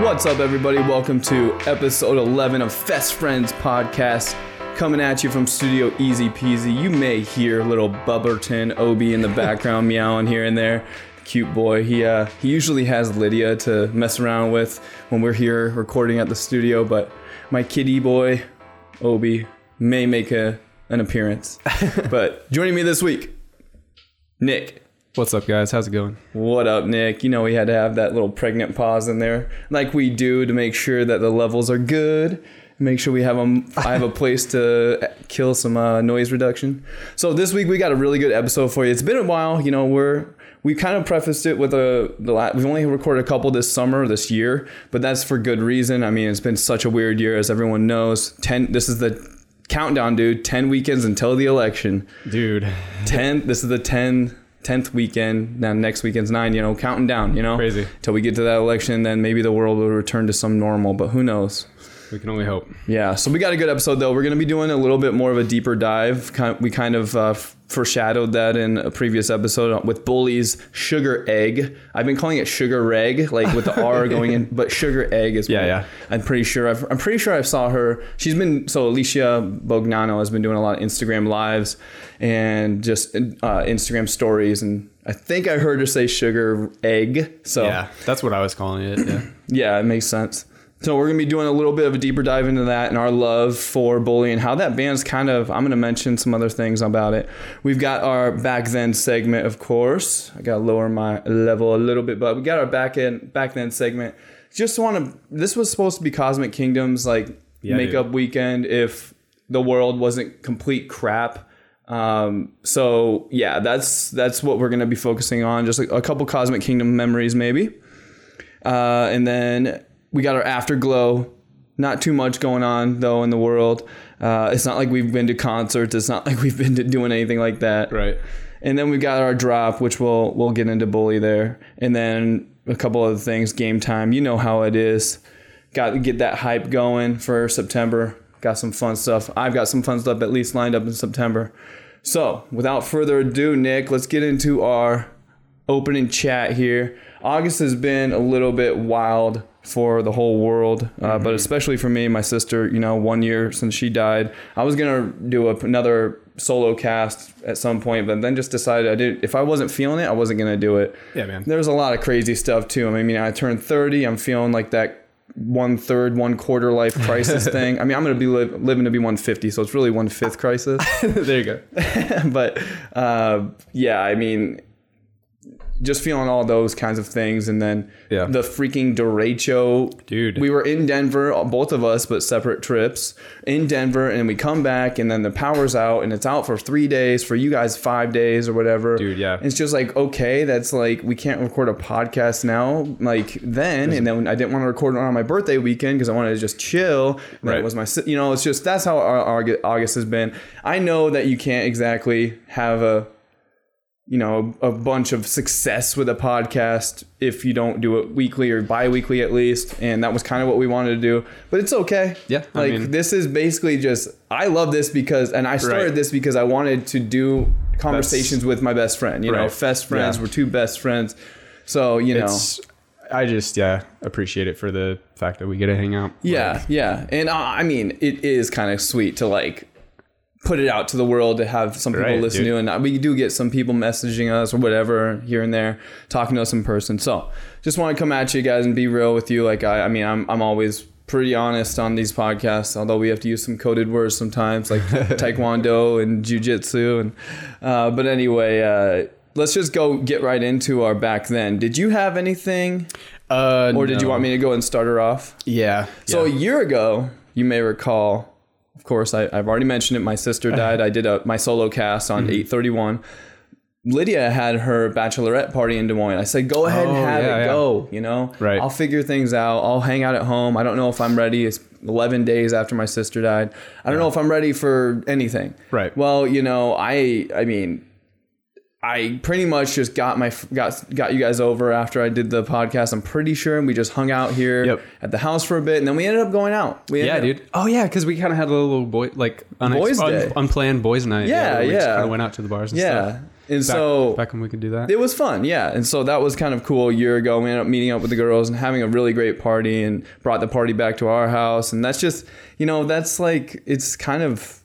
What's up, everybody? Welcome to episode 11 of Fest Friends Podcast. Coming at you from Studio Easy Peasy. You may hear little Bubberton Obi in the background meowing here and there. Cute boy. He uh, he usually has Lydia to mess around with when we're here recording at the studio, but my kitty boy Obi may make a an appearance. but joining me this week, Nick. What's up, guys? How's it going? What up, Nick? You know we had to have that little pregnant pause in there, like we do to make sure that the levels are good. Make sure we have a, I have a place to kill some uh, noise reduction. So this week we got a really good episode for you. It's been a while, you know. We're we kind of prefaced it with a the la- we've only recorded a couple this summer this year, but that's for good reason. I mean, it's been such a weird year, as everyone knows. Ten. This is the countdown, dude. Ten weekends until the election. Dude, Ten. This is the ten. 10th weekend now next weekend's 9 you know counting down you know Crazy. till we get to that election then maybe the world will return to some normal but who knows we can only hope. yeah so we got a good episode though we're going to be doing a little bit more of a deeper dive we kind of uh, foreshadowed that in a previous episode with bully's sugar egg i've been calling it sugar reg like with the r going in but sugar egg is Yeah, yeah. i'm pretty sure I've, i'm pretty sure i saw her she's been so alicia Bognanno has been doing a lot of instagram lives and just uh, instagram stories and i think i heard her say sugar egg so Yeah, that's what I was calling it. Yeah. yeah, it makes sense. So we're gonna be doing a little bit of a deeper dive into that and our love for bullying, and how that band's kind of. I'm gonna mention some other things about it. We've got our back then segment, of course. I gotta lower my level a little bit, but we got our back end back then segment. Just want to. This was supposed to be Cosmic Kingdoms like Yeah, makeup weekend if the world wasn't complete crap. Um, so yeah, that's that's what we're gonna be focusing on. Just like a couple Cosmic Kingdom memories, maybe. Uh, and then we got our afterglow. Not too much going on though in the world. Uh, it's not like we've been to concerts. It's not like we've been to doing anything like that. Right. And then we've got our drop, which we'll we'll get into bully there. And then a couple other things. Game time. You know how it is. Got to get that hype going for September. Got some fun stuff. I've got some fun stuff at least lined up in September. So without further ado, Nick, let's get into our opening chat here. August has been a little bit wild for the whole world, uh, but especially for me, my sister. You know, one year since she died, I was gonna do a, another solo cast at some point, but then just decided I did. If I wasn't feeling it, I wasn't gonna do it. Yeah, man. There's a lot of crazy stuff too. I mean, I turned 30. I'm feeling like that one third, one quarter life crisis thing. I mean, I'm gonna be li- living to be 150, so it's really one fifth crisis. there you go. but uh, yeah, I mean, just feeling all those kinds of things, and then Yeah. the freaking derecho. Dude. we were in Denver, both of us, but separate trips in Denver, and we come back, and then the power's out, and it's out for three days for you guys, five days or whatever. Dude, yeah. it's just like okay, that's like we can't record a podcast now, like then, and then I didn't want to record it on my birthday weekend because I wanted to just chill. And Right. was my, you know, it's just that's how our August has been. I know that you can't exactly have a, you know, a bunch of success with a podcast if you don't do it weekly or bi-weekly at least, and that was kind of what we wanted to do. But it's okay. Yeah, I like mean- this is basically just I love this because, and I started Right. this because I wanted to do conversations with my best friend. You know, best friends. Yeah. We're two best friends. So you know, It's. I just yeah appreciate it for the fact that we get to hang out. Yeah, yeah, and uh, I mean, it is kind of sweet to like put it out to the world to have some people Right, listen dude. to, and we do get some people messaging us or whatever here and there, talking to us in person. So, just want to come at you guys and be real with you. Like I, I mean, I'm I'm always pretty honest on these podcasts, although we have to use some coded words sometimes, like taekwondo and jujitsu, and uh, but anyway. Uh, Let's just go get right into our back then. Did you have anything, Uh, or did you want me to go and start her off? Yeah. So a year ago, you may recall, course, I, I've already mentioned it. My sister died. I did a, my solo cast Mm-hmm. on 831. Lydia had her bachelorette party in Des Moines. I said, go ahead and Oh, have yeah, it yeah. go. You know, Right. I'll figure things out. I'll hang out at home. I don't know if I'm ready. It's 11 days after my sister died. I don't know if I'm ready for anything. Right. Well, you know, I, I mean, I pretty much just got my got got you guys over after I did the podcast. I'm pretty sure, and we just hung out here Yep. at the house for a bit, and then we ended up going out. We Yeah, up- dude. Oh yeah, because we kind of had a little boy like unex- Boys' un- day. unplanned boys' night. Yeah, where we yeah. Just kind of went out to the bars and Yeah. stuff. And Back, so back when we could do that. it was fun, yeah. And so that was kind of cool. A year ago, we ended up meeting up with the girls and having a really great party, and brought the party back to our house. And that's just, you know, that's like it's kind of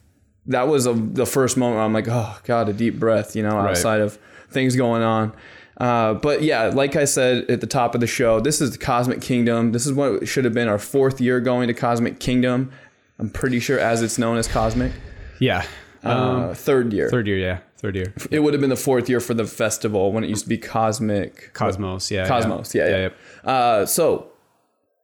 that was a, the first moment where I'm like, oh god, a deep breath, you know, Right. outside of things going on. Uh, but yeah, like I said at the top of the show, this is the Cosmic Kingdom. This is what should have been our fourth year going to Cosmic Kingdom. I'm pretty sure as it's known as Cosmic. yeah. Um, Uh, third year. third year, yeah. Third year. It would have been the fourth year for the festival when it used to be Cosmic. Cosmos, yeah. Cosmos, yeah, yeah. yeah. Uh, so,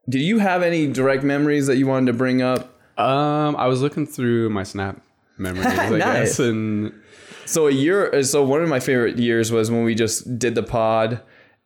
did you have any direct memories that you wanted to bring up? Um, I was looking through my Snap memories, I Nice. guess, and So a year. So one of my favorite years was when we just did the pod.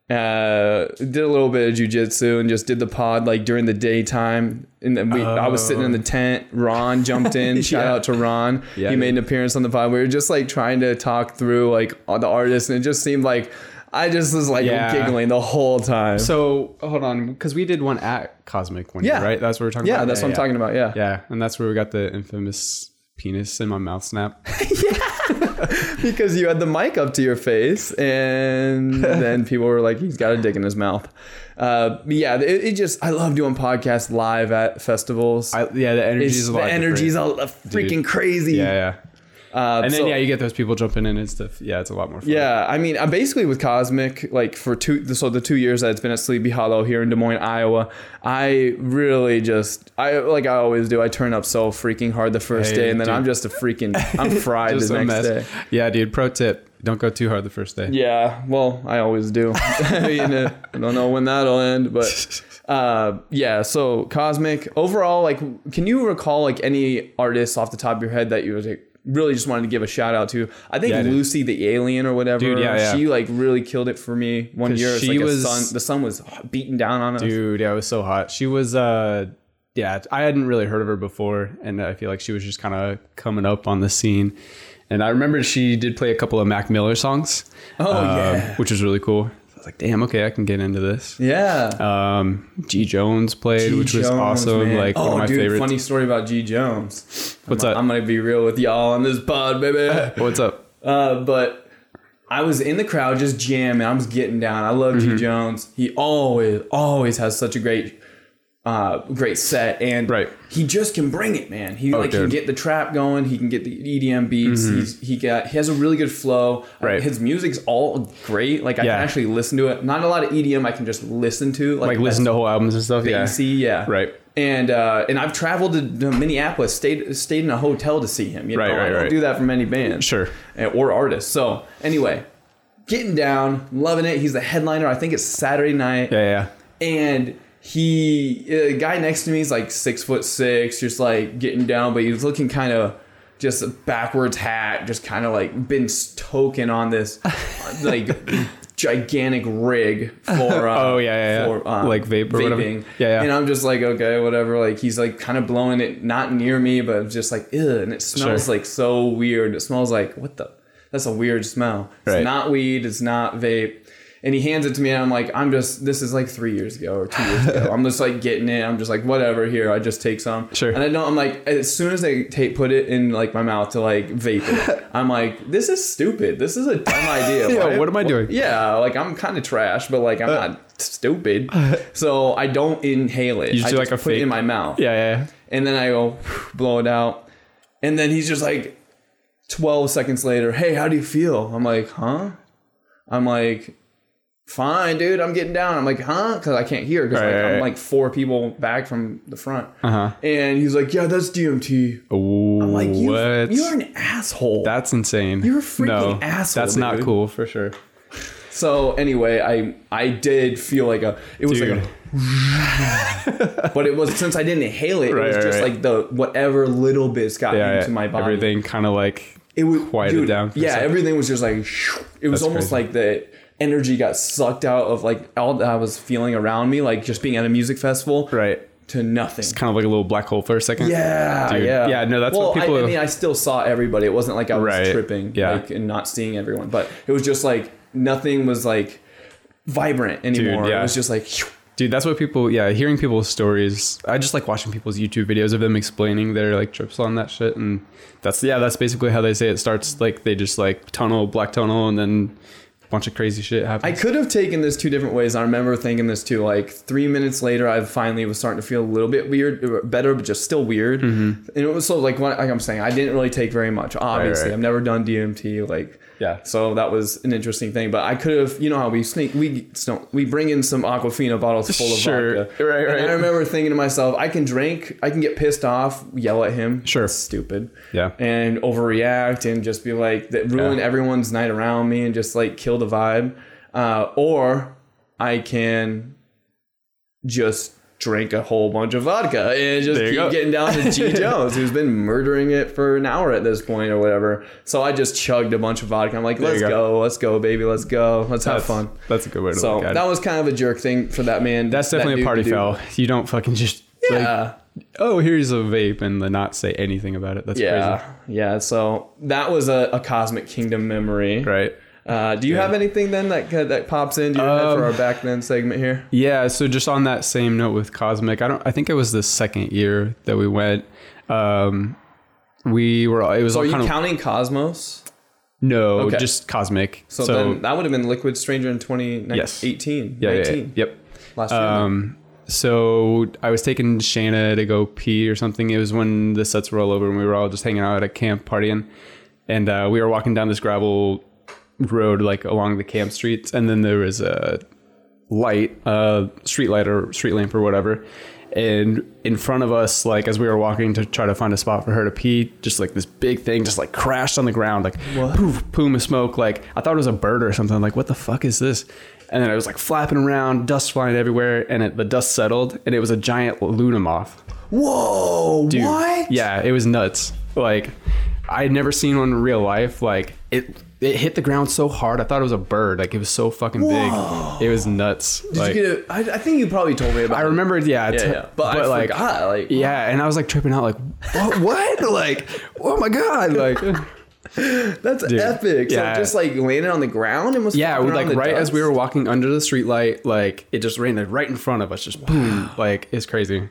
Uh, did a little bit of jujitsu and just did the pod like during the daytime. And then we, I was sitting in the tent. Ron jumped in. Shout out to Ron. Yeah, he made an appearance on the pod. We were just like trying to talk through like all the artists, and it just seemed like I just was like Yeah. giggling the whole time. so hold on, because we did one at Cosmic one Yeah. year, right? That's what we're talking about. yeah, that's what I'm talking about. Yeah. Yeah, and that's where we got the infamous penis in my mouth snap. because you had the mic up to your face and then people were like he's got a dick in his mouth uh, yeah it, it just i love doing podcasts live at festivals I, yeah, the energy is a the different. all freaking crazy yeah, yeah. Uh, And then so- yeah, you get those people jumping in and stuff. Yeah, it's a lot more fun. yeah, I mean, I'm basically with Cosmic, like for two, so the two years that it's been at Sleepy Hollow here in Des Moines, Iowa, I really just, I like I always do, I turn up so freaking hard the first Hey, day, and then dude. I'm just a freaking, I'm fried the next mess. day. Yeah, dude. Pro tip: don't go too hard the first day. Yeah, well, I always do. I mean, uh, I don't know when that'll end, but uh, yeah. So Cosmic overall, like, can you recall like any artists off the top of your head that you was like, really just wanted to give a shout out to? I think Yeah. Lucy the Alien or whatever. Dude, yeah, yeah. She like really killed it for me one year. She like was- sun, the sun was beating down on us. Dude, yeah, it was so hot. She was, uh, yeah, I hadn't really heard of her before, and I feel like she was just kind of coming up on the scene. And I remember she did play a couple of Mac Miller songs. Oh, um, yeah. which was really cool. Was like, damn, okay, I can get into this. Yeah. Um, G Jones played, G. which was Jones, awesome. man. Like oh, one of my dude, favorites. Funny story about G Jones. What's I'm, up? I'm gonna be real with y'all on this pod, baby. What's up? Uh, but I was in the crowd just jamming. I was getting down. I love Mm-hmm. G Jones. He always, always has such a great, uh, great set, and Right. he just can bring it, man. He like can get the trap going. He can get the EDM beats. He's he got he has a really good flow. Uh, Right. his music's all great. Like I Yeah. can actually listen to it. Not a lot of EDM I can just listen to. Like listen to whole albums and stuff. Yeah. See, yeah. Right. And uh, and I've traveled to, to Minneapolis, stayed stayed in a hotel to see him. You Right, know, right, I don't right. do that for many bands, Sure. or artists. So anyway, getting down, loving it. He's the headliner. I think it's Saturday night, Yeah, yeah. and he the guy next to me is like six foot six, just like getting down, but he's looking kind of just a backwards hat, just kind of like been token on this like gigantic rig for uh, Oh, yeah, yeah, yeah. for uh, Like vape or whatever. vaping. Yeah, yeah. And I'm just like, okay, whatever. Like he's like kind of blowing it, not near me, but just like, ew, and it smells Sure. like so weird. It smells like what the? That's a weird smell. It's Right. not weed. It's not vape. And he hands it to me, and I'm like, I'm just. This is like three years ago or two years ago. I'm just like getting it. I'm just like, whatever. Here, I just take some. Sure. And I don't. I'm like, as soon as they take put it in like my mouth to like vape it, I'm like, this is stupid. This is a dumb idea. Yeah, Why- what am I doing? Yeah, like I'm kind of trash, but like I'm uh. not stupid. So I don't inhale it. You just I do, just like, a put it in my mouth. Yeah, yeah, yeah. And then I go blow it out. And then he's just like 12 seconds later, "Hey, how do you feel?" I'm like, "Huh?" I'm like, "Fine, dude. I'm getting down." I'm like, "Huh?" Cuz I can't hear cuz Right, like, right, I'm like four people back from the front. Uh-huh. And he's like, "Yeah, that's DMT." Ooh, I'm like, you, what? "You're an asshole." That's insane. You're a freaking no, asshole, That's not cool for sure. So anyway, I I did feel like a it was Dude. like a but it was since I didn't inhale it, Right, it was just like the whatever little bits got Yeah, into yeah. my body. everything kind of like it was quieted dude, down Yeah, everything was just like it was That's almost crazy. like the energy got sucked out of like all that I was feeling around me, like just being at a music festival right, to nothing. It's kind of like a little black hole for a second. Yeah, Dude. yeah, Yeah, no, that's well, what people- I, I mean, I still saw everybody. It wasn't like I was Right, tripping, yeah. like and not seeing everyone, but it was just like nothing was like vibrant anymore. yeah. It was just like, Dude, that's what people. Yeah, hearing people's stories. I just like watching people's YouTube videos of them explaining their like trips on that shit, and that's yeah, that's basically how they say it starts. Like they just like tunnel, black tunnel, and then bunch of crazy shit happening. I could have taken this two different ways. I remember thinking this too. Like three minutes later, I finally was starting to feel a little bit weird, better, but just still weird. And it was so like what like I'm saying, I didn't really take very much. Obviously, Mm-hmm. right. I've never done DMT. Like Yeah. so that was an interesting thing. But I could have, you know how we sneak, we so we bring in some Aquafina bottles full of Sure. vodka. Right, And right. I remember thinking to myself, I can drink, I can get pissed off, yell at him, Sure. That's stupid, Yeah. and overreact and just be like that ruin Yeah. everyone's night around me and just like kill the vibe uh, or i can just drink a whole bunch of vodka and just keep go. getting down to G Jones, who's been murdering it for an hour at this point or whatever. So I just chugged a bunch of vodka. I'm like, let's go. go. let's go, baby, let's go, let's have fun. That's a good way to So look at that was kind of a jerk thing for that man. That's definitely dude a party foul. You don't fucking just like, Yeah. oh, here's a vape and then not say anything about it. That's yeah, crazy. yeah. So that was a, a Cosmic Kingdom memory. Right. Uh, do you have anything then that that pops into your head Um, for our back then segment here? Yeah, so just on that same note with Cosmic, I don't I think it was the second year that we went. Um we were it was So all are you of counting Cosmos? no, Okay. just Cosmic. So, then that would have been Liquid Stranger in 2018, Yes. 18, yeah, yeah, 19, yeah, yep. last year. Um, so I was taking Shanna to go pee or something. It was when the sets were all over and we were all just hanging out at a camp partying. And uh, we were walking down this gravel road, like along the camp streets. And then there was a light, uh, street light or street lamp or whatever. And in front of us, like as we were walking to try to find a spot for her to pee, just like this big thing just like crashed on the ground, like poof, plume of smoke. Like I thought it was a bird or something. Like what the fuck is this? And then it was like flapping around, dust flying everywhere, and it, the dust settled, and it was a giant Luna moth. Whoa! Dude, what? Yeah, it was nuts. Like I had never seen one in real life. Like it, it hit the ground so hard. I thought it was a bird. Like it was so fucking Whoa. big. It was nuts. Did like you get a, I, I think you probably told me about. I it. remembered, yeah, Yeah, t- yeah. But, I like, forgot. Like, yeah, and I was like tripping out, like, what? what? like, oh my god, like, that's epic. yeah. So just like landed on the ground and was yeah, flying like around the right as we were walking under the streetlight, like it just rained right in front of us, just boom, like it's crazy.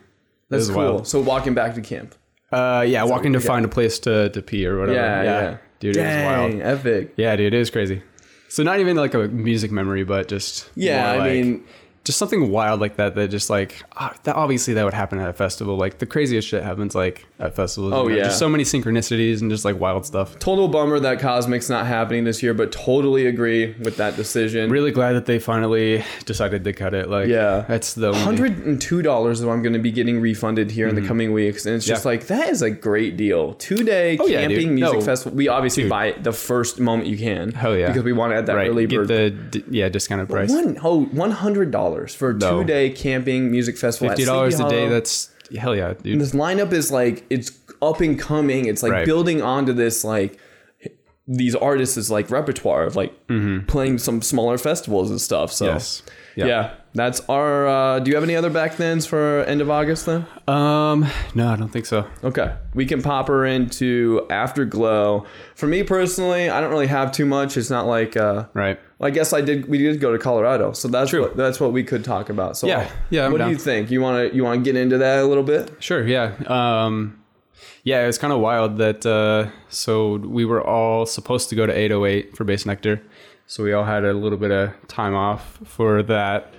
That's was cool. wild. So walking back to camp. Uh, yeah, walking to okay. find a place to, to pee or whatever. Yeah, yeah, dude, it was wild. Epic. Yeah, dude, it is crazy. So not even like a music memory, but just Yeah, I like- mean, just something wild like that. That just like ah, that. Obviously, that would happen at a festival. Like the craziest shit happens like at festivals. Oh, you know, yeah. just so many synchronicities and just like wild stuff. total bummer that Cosmic's not happening this year, but totally agree with that decision. Really glad that they finally decided to cut it. Like, Yeah. that's the only, hundred and two dollars that I'm going to be getting refunded here in the coming weeks, and it's just Mm-hmm. Yeah. like that is a great deal. Two day Oh, camping dude. music No. festival. We obviously Dude. buy it the first moment you can. Hell yeah. because we want it at that right. early Get the yeah discounted price. One oh one hundred dollars for a No. two day camping music festival. at Fifty dollars Sleepy a day. Hollow. That's hell yeah, And dude. this lineup is like it's up and coming. It's like Right. building onto this like these artists' is like repertoire of like playing some smaller festivals and stuff. So Mm-hmm. Yes. yeah. Yeah. that's our. Uh, do you have any other back thens for end of August then? Um, no, I don't think so. Okay, we can pop her into Afterglow. For me personally, I don't really have too much. It's not like. Uh, Right. I guess I did. We did go to Colorado, so that's True. what that's what we could talk about. So Yeah. Yeah, I'm what do you think? You want to you want to get into that a little bit? Sure. Yeah. Um, yeah, it's kind of wild that. Uh, so we were all supposed to go to 808 for Bassnectar, so we all had a little bit of time off for that,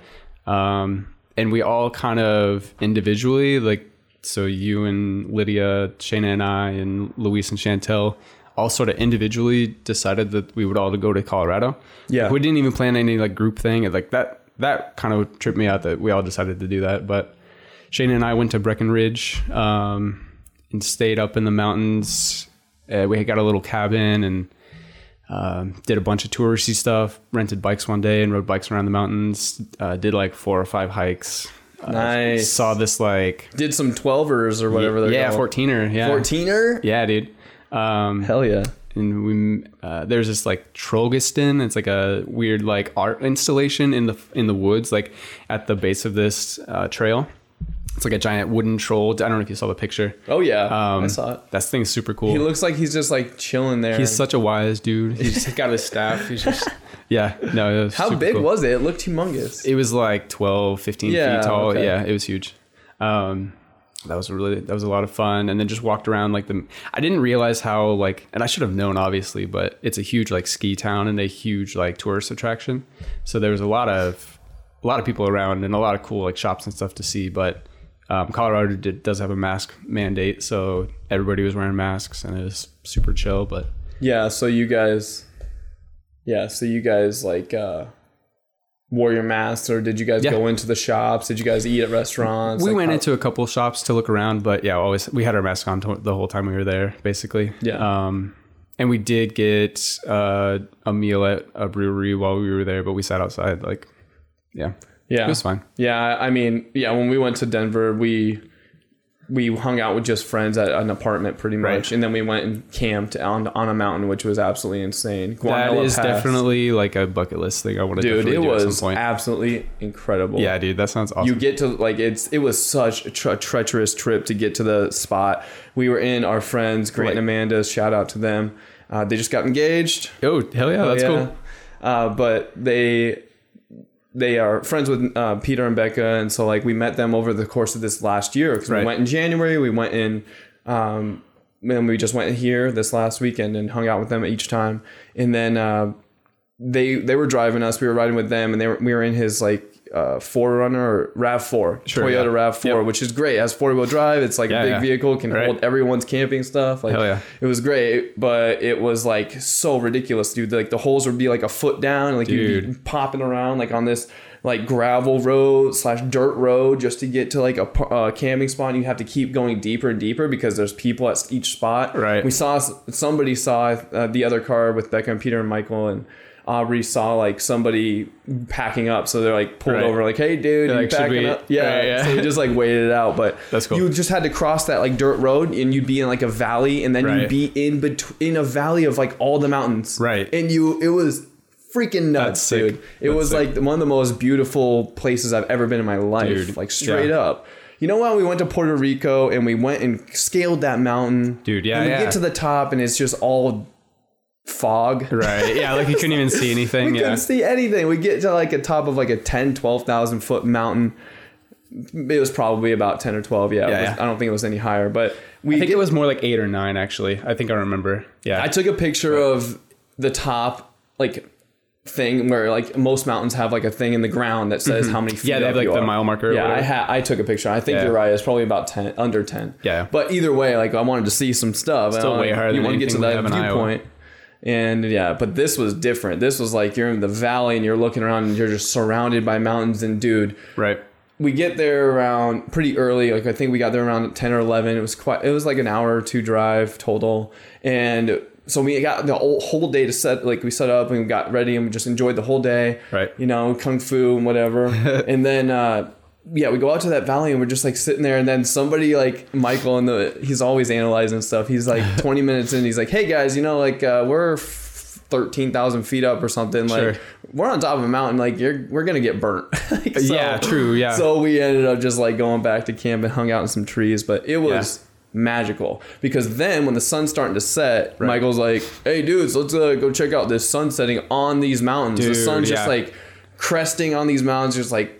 um, and we all kind of individually, like, so you and Lydia, Shana and I, and Luis and Chantel. All sort of individually decided that we would all go to Colorado. Yeah. Like, we didn't even plan any like group thing. Like that, that kind of tripped me out that we all decided to do that. But Shane and I went to Breckenridge um, and stayed up in the mountains. Uh, we got a little cabin and um, did a bunch of touristy stuff. Rented bikes one day and rode bikes around the mountains. Uh, did like four or five hikes. Uh, Nice. Saw this like Did some twelvers or whatever they're yeah, called. 14er. Yeah, 14er? Yeah, dude. Um, Hell yeah. and we uh, there's this like Trollgeston. It's like a weird like art installation in the in the woods, like at the base of this uh, trail. It's like a giant wooden troll. I don't know if you saw the picture. Oh yeah, Um, I saw it. That thing's super cool. He looks like he's just like chilling there. He's such a wise dude. He's just got his staff. He's just yeah. No, it was How big cool. was it? It looked humongous. It was like 12, 15 Yeah, feet tall. okay. Yeah, it was huge. Um, that was really that was a lot of fun. And then just walked around like the. I didn't realize how like, and I should have known obviously, but it's a huge like ski town and a huge like tourist attraction. So there was a lot of a lot of people around and a lot of cool like shops and stuff to see. But um, Colorado did, does have a mask mandate, so everybody was wearing masks and it was super chill. But Yeah, so you guys Yeah, so you guys like uh wore your masks or did you guys Yeah. go into the shops? Did you guys eat at restaurants? we Like, went how- into a couple shops to look around, but yeah, always we had our mask on the whole time we were there, basically. Yeah. Um, and we did get uh, a meal at a brewery while we were there, but we sat outside. Like, yeah, Yeah. it was fine. Yeah, I mean, yeah, when we went to Denver, we we hung out with just friends at an apartment pretty much, Right. and then we went and camped on on a mountain, which was absolutely insane. That Guanella is Pass. definitely like a bucket list thing I want to dude. It do at was some point. absolutely incredible. yeah, dude, that sounds awesome. You get to like it's it was such a tre- treacherous trip to get to the spot. We were in our friends Grant and Amanda's. Shout out to them. Uh, they just got engaged. oh hell yeah, that's Yeah. cool. Uh, but they they are friends with uh, Peter and Becca, and so like we met them over the course of this last year because we went in January. We went in. Um, and we just went here this last weekend and hung out with them each time. And then uh, they they were driving us. We were riding with them, and they were we were in his like uh, 4Runner or Rav Four, Sure, Toyota yeah. Rav Four, Yep. which is great. It has four wheel drive. It's like Yeah, a big yeah. vehicle, can Right. hold everyone's camping stuff. Like Hell yeah. it was great, but it was like so ridiculous, dude. Like the holes would be like a foot down, like you'd be popping around like on this like gravel road slash dirt road just to get to like a uh, camping spot. And you have to keep going deeper and deeper because there's people at each spot. Right. We saw somebody saw uh, the other car with Becca and Peter and Michael and. Aubrey saw like somebody packing up, so they're like pulled Right. over, like, "Hey, dude, you like, packing we- up?" Yeah, Right, yeah. so we just like waited it out. But That's cool. You just had to cross that like dirt road, and you'd be in like a valley, and then you'd be in between in a valley of like all the mountains. Right. And you it was freaking nuts, dude. It That's was sick. like one of the most beautiful places I've ever been in my life. Dude, like straight yeah. up. You know what? We went to Puerto Rico and we went and scaled that mountain. Dude, yeah, And we yeah. get to the top and it's just all fog. Right. Yeah, like you couldn't even see anything. We yeah. couldn't see anything. We get to like a top of like a 10, 12,000 foot mountain. It was probably about 10 or 12. Yeah. Yeah, was- yeah. I don't think it was any higher, but we I think get it was more like eight or nine actually. I think I remember. Yeah. I took a picture of the top like thing where like most mountains have like a thing in the ground that says how many feet. Mm-hmm. Yeah, they have, like, the are. mile marker Yeah, I had I took a picture. I think Yeah. you're right. It's probably about ten, under ten. Yeah. But either way, like I wanted to see some stuff. Still way higher You than want to get to that viewpoint. And yeah, but this was different. This was like you're in the valley and you're looking around and you're just surrounded by mountains. And dude, right. we get there around pretty early. Like I think we got there around ten or eleven. It was quite. It was like an hour or two drive total, and so we got the whole, whole day to set. Like we set up and got ready and we just enjoyed the whole day. Right. You know, kung fu and whatever, and then. uh yeah, we go out to that valley and we're just like sitting there, and then somebody like Michael and the he's always analyzing stuff. He's like 20 minutes in, he's like, "Hey guys, you know, like uh, we're thirteen thousand feet up or something. Like we're on top of a mountain. Like you're we're gonna get burnt." Like, so- yeah, true. Yeah. so we ended up just like going back to camp and hung out in some trees, but it was magical because then when the sun's starting to set, Michael's like, "Hey dudes, let's uh, go check out this sun setting on these mountains." the Dude, sun's just like cresting on these mountains, just like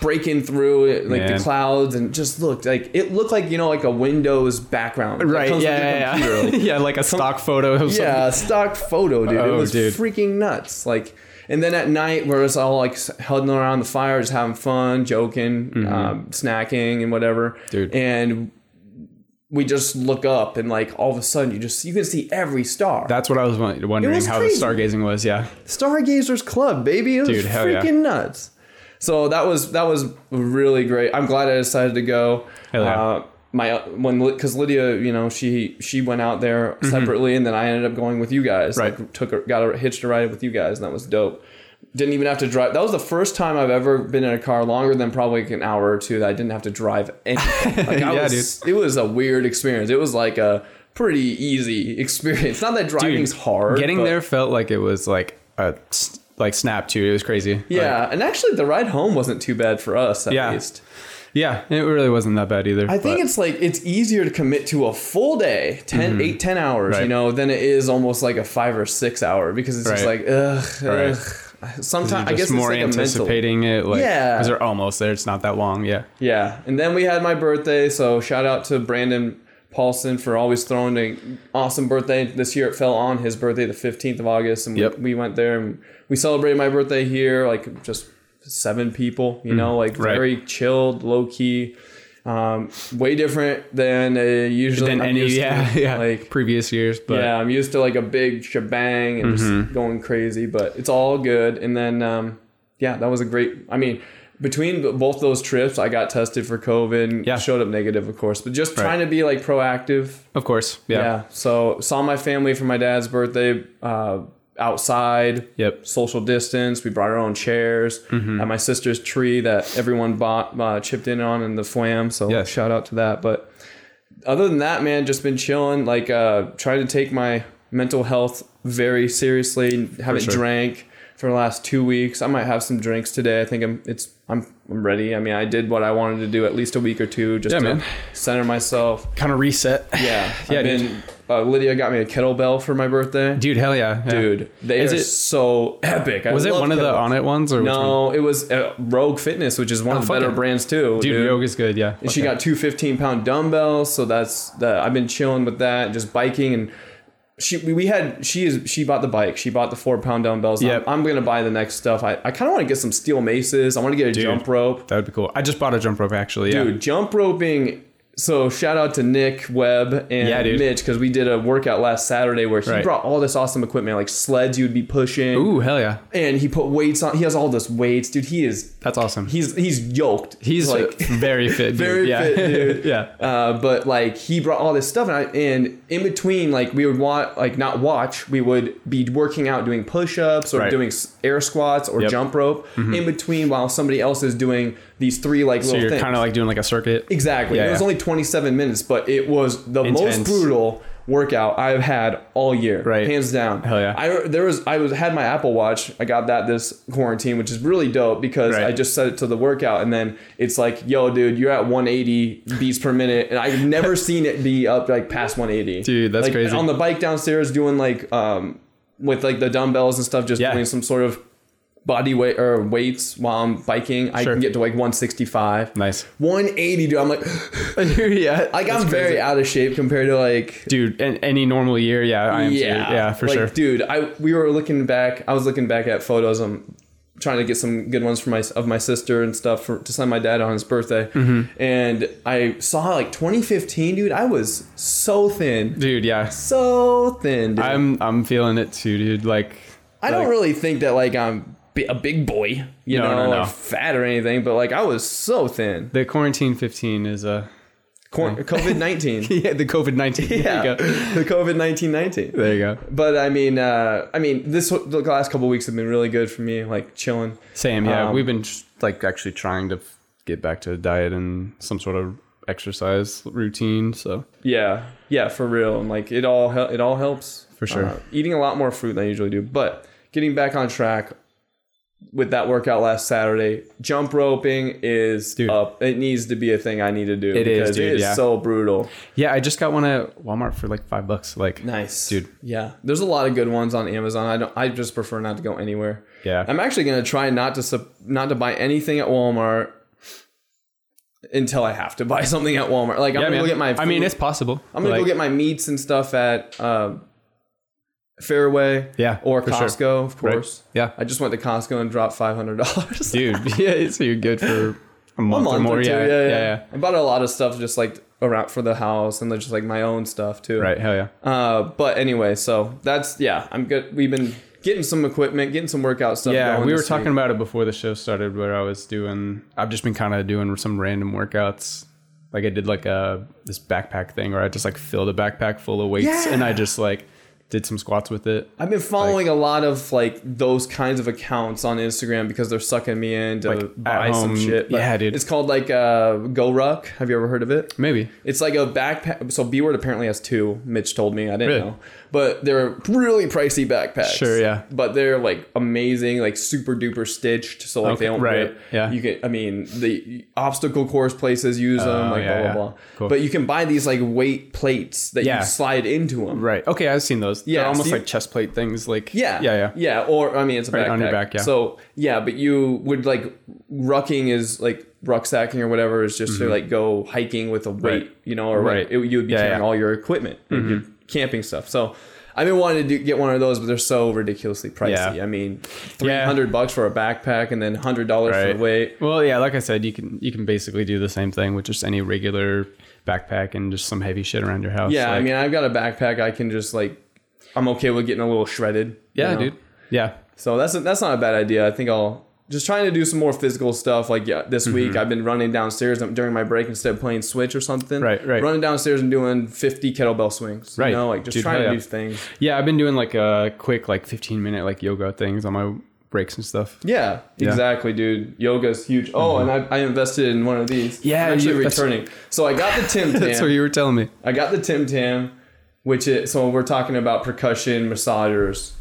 breaking through it, like the clouds, and just looked like it looked like you know like a Windows background, right. comes Yeah. Yeah. Yeah. like- yeah. Like a stock photo of yeah, a stock photo, dude. it Oh, was dude. freaking nuts. Like, and then at night, we're just all like huddling around the fire, just having fun, joking, um, snacking, and whatever. Mm-hmm. Dude. And we just look up, and like all of a sudden, you just you can see every star. That's what I was wondering was how crazy. the stargazing was. Yeah. Stargazers Club, baby. It was Dude, hell yeah. freaking nuts. So that was that was really great. I'm glad I decided to go. Uh, my when because Lydia, you know, she she went out there separately, and then I ended up going with you guys. Mm-hmm. Right. Like, took a, got a hitched a ride with you guys, and that was dope. Didn't even have to drive. That was the first time I've ever been in a car longer than probably like an hour or two that I didn't have to drive anything. Like, I Yeah, was, It was a weird experience. It was like a pretty easy experience. Not that driving's hard. Getting there felt like it was like a like snap to. It was crazy. Like, Yeah, and actually, the ride home wasn't too bad for us at Yeah. least. Yeah, it really wasn't that bad either. I think but- it's like it's easier to commit to a full day, 10, eight, 10 hours, you Mm-hmm. Know, than it is almost like a five or six hour because it's just like ugh. Right. ugh. Sometimes I guess more it's like a mental. anticipating it. Like, Yeah. because they're almost there. It's not that long. Yeah. Yeah, and then we had my birthday, so shout out to Brandon Paulson for always throwing an awesome birthday. This year it fell on his birthday, the fifteenth of August, and Yep. we, we went there and we celebrated my birthday here, like just seven people, you know, like Mm, right. very chilled, low key. Um, way different than uh, usually. Than I'm any used to. yeah yeah like previous years. But yeah, I'm used to like a big shebang and Mm-hmm. just going crazy, but it's all good. And then, um, yeah, that was a great. I mean, between both those trips, I got tested for COVID. Yeah. showed up negative, of course, but just Right. trying to be like proactive. of course. Yeah. Yeah. So saw my family for my dad's birthday uh, outside. Yep. Social distance. We brought our own chairs. Mm-hmm. At my sister's tree that everyone bought, uh, chipped in on in the flam. So Yes. shout out to that. But other than that, man, just been chilling. Like, uh, trying to take my mental health very seriously. Haven't sure. drank for the last two weeks. I might have some drinks today. I think I'm. It's. I'm. I'm ready. I mean, I did what I wanted to do at least a week or two, just Yeah, to man. center myself. Kind of reset. Yeah. Yeah, I've been. Uh, Lydia got me a kettlebell for my birthday. Dude, hell yeah. yeah. Dude, they Is are it- so epic. I Was it one of the Onnit ones or? No, it was uh, Rogue Fitness, which is one of the better it. brands too. Dude, Rogue is good. Yeah. And she got two 15 pound dumbbells, so that's that. I've been chilling with that, just biking, and she we had she is she bought the bike, she bought the four pound dumbbells. Yep. I'm, I'm gonna buy the next stuff. I, I kind of want to get some steel maces. I want to get a jump rope, That would be cool. I just bought a jump rope actually. Yeah. dude. Jump roping. So shout out to Nick Webb and Yeah. Mitch because we did a workout last Saturday where he Right. brought all this awesome equipment like sleds you'd be pushing, Ooh, hell yeah. and he put weights on. He has all this weights, dude. He is That's awesome. he's he's yoked. He's like like very fit. Dude. very yeah. fit, dude. yeah. Uh, but like he brought all this stuff, and, I, and in between, like we would want like not watch, we would be working out, doing push-ups or Right. doing air squats or Yep. Mm-hmm. jump rope. In between, while somebody else is doing these three like So little you're things. kind of like doing like a circuit. exactly. Yeah, it was only 27 minutes, but it was the most brutal workout I've had all year, Right. hands down. Hell yeah. I there was I was had my Apple Watch. I got that this quarantine, which is really dope because Right. I just set it to the workout, and then it's like, yo, dude, you're at 180 beats per minute, and I've never seen it be up like past 180. Dude, that's Like, crazy. On the bike downstairs, doing like um with like the dumbbells and stuff, just Yeah. doing some sort of body weight or weights while I'm biking. I Sure. can get to like 165. Nice. 180, dude. I'm like, yeah. like I'm very out of shape compared to like Dude, in any normal year, yeah, I am yeah, too. Yeah, for Like, sure. dude. I we were looking back. I was looking back at photos. I'm trying to get some good ones for my of my sister and stuff for to send my dad on his birthday. Mm-hmm. And I saw like 2015, dude. I was so thin, Dude, yeah. so thin. Dude. I'm I'm feeling it too, dude. Like I don't really think that like I'm a big boy, you No, know, no, no. or fat or anything, but like I was so thin. the quarantine 15 is a COVID 19. yeah, the COVID 19. yeah, There you go. the COVID 19 19. There you go. But I mean, uh, I mean, this the last couple weeks have been really good for me, like chilling. Same, yeah. Um, We've been like actually trying to get back to a diet and some sort of exercise routine. So Yeah, yeah, for real. And like it all it all helps For sure. Uh, eating a lot more fruit than I usually do, but getting back on track with that workout last Saturday, jump roping is Dude. up. It needs to be a thing I need to do It is, because dude, it is yeah. so brutal. yeah, I just got one at Walmart for like five bucks. Like Nice, Dude. Yeah, there's a lot of good ones on Amazon. I don't. I just prefer not to go anywhere. yeah, I'm actually gonna try not to sup- not to buy anything at Walmart until I have to buy something at Walmart. Like I'm yeah, gonna man. go get my. I mean, it's possible. I'm gonna Like, go get my meats and stuff at uh, Fareway. Yeah, or for sure. Costco, of Right. course. Yeah, I just went to Costco and dropped five hundred dollars. dude. yeah, so you're good for a A month, month or more. or two, yeah, yeah, yeah, yeah, I bought a lot of stuff just like around for the house and then just like my own stuff too. Right. Hell yeah. Uh, but anyway, so that's yeah. I'm good. We've been getting some equipment, getting some workout stuff. Yeah, going we were talking week. about it before the show started, where I was doing. I've just been kind of doing some random workouts. Like I did like a this backpack thing, where I just like filled a backpack full of weights, Yeah. and I just like did some squats with it. I've been following a lot of like those kinds of accounts on Instagram because they're sucking me in to Like, buy some shit. yeah, dude. It's called like uh, Go Ruck. Have you ever heard of it? Maybe. It's like a backpack. So B Word apparently has two. Mitch told me. I didn't Really? know. But they're really pricey backpacks. Sure, yeah. But they're like amazing, like super duper stitched. So like Okay, they don't right, rip. yeah. You can. I mean, the obstacle course places use them. Oh, Like yeah, blah blah yeah. blah. Cool. But you can buy these like weight plates that Yeah. you slide into them. Right. Okay, I've seen those. Yeah, They're almost so you- like chest plate things. Like Yeah. yeah, yeah. Yeah. Or I mean it's a Right, backpack. on your back, yeah. So yeah, but you would like rucking is like rucksacking or whatever is just to like go hiking with a weight, Mm-hmm. Right. you know, or Right. like you would be Yeah, carrying yeah. Mm-hmm. all your equipment, and your camping stuff. So I've been wanting to do, get one of those, but they're so ridiculously pricey. Yeah. I mean, three hundred Yeah. bucks for a backpack, and then hundred dollars for Right. the weight. Well, yeah, like I said, you can you can basically do the same thing with just any regular backpack and just some heavy shit around your house. Yeah, I mean, I've got a backpack. I can just like, I'm okay with getting a little shredded. you yeah, know? dude. Yeah. So that's that's not a bad idea. I think I'll just trying to do some more physical stuff. Like yeah, this week Mm-hmm. I've been running downstairs during my break instead of playing Switch or something. Right, right. Running downstairs and doing 50 kettlebell swings. Right. You know, like just Dude, trying to yeah. do things. Yeah, I've been doing like a quick like 15 minute like yoga things on my breaks and stuff. Yeah, Yeah. exactly, dude. Yoga's huge. Oh, and I, I invested in one of these. Yeah, I'm actually you- returning. So I got the Tim Tam. That's what you were telling me. I got the Tim Tam, which is so we're talking about percussion massagers,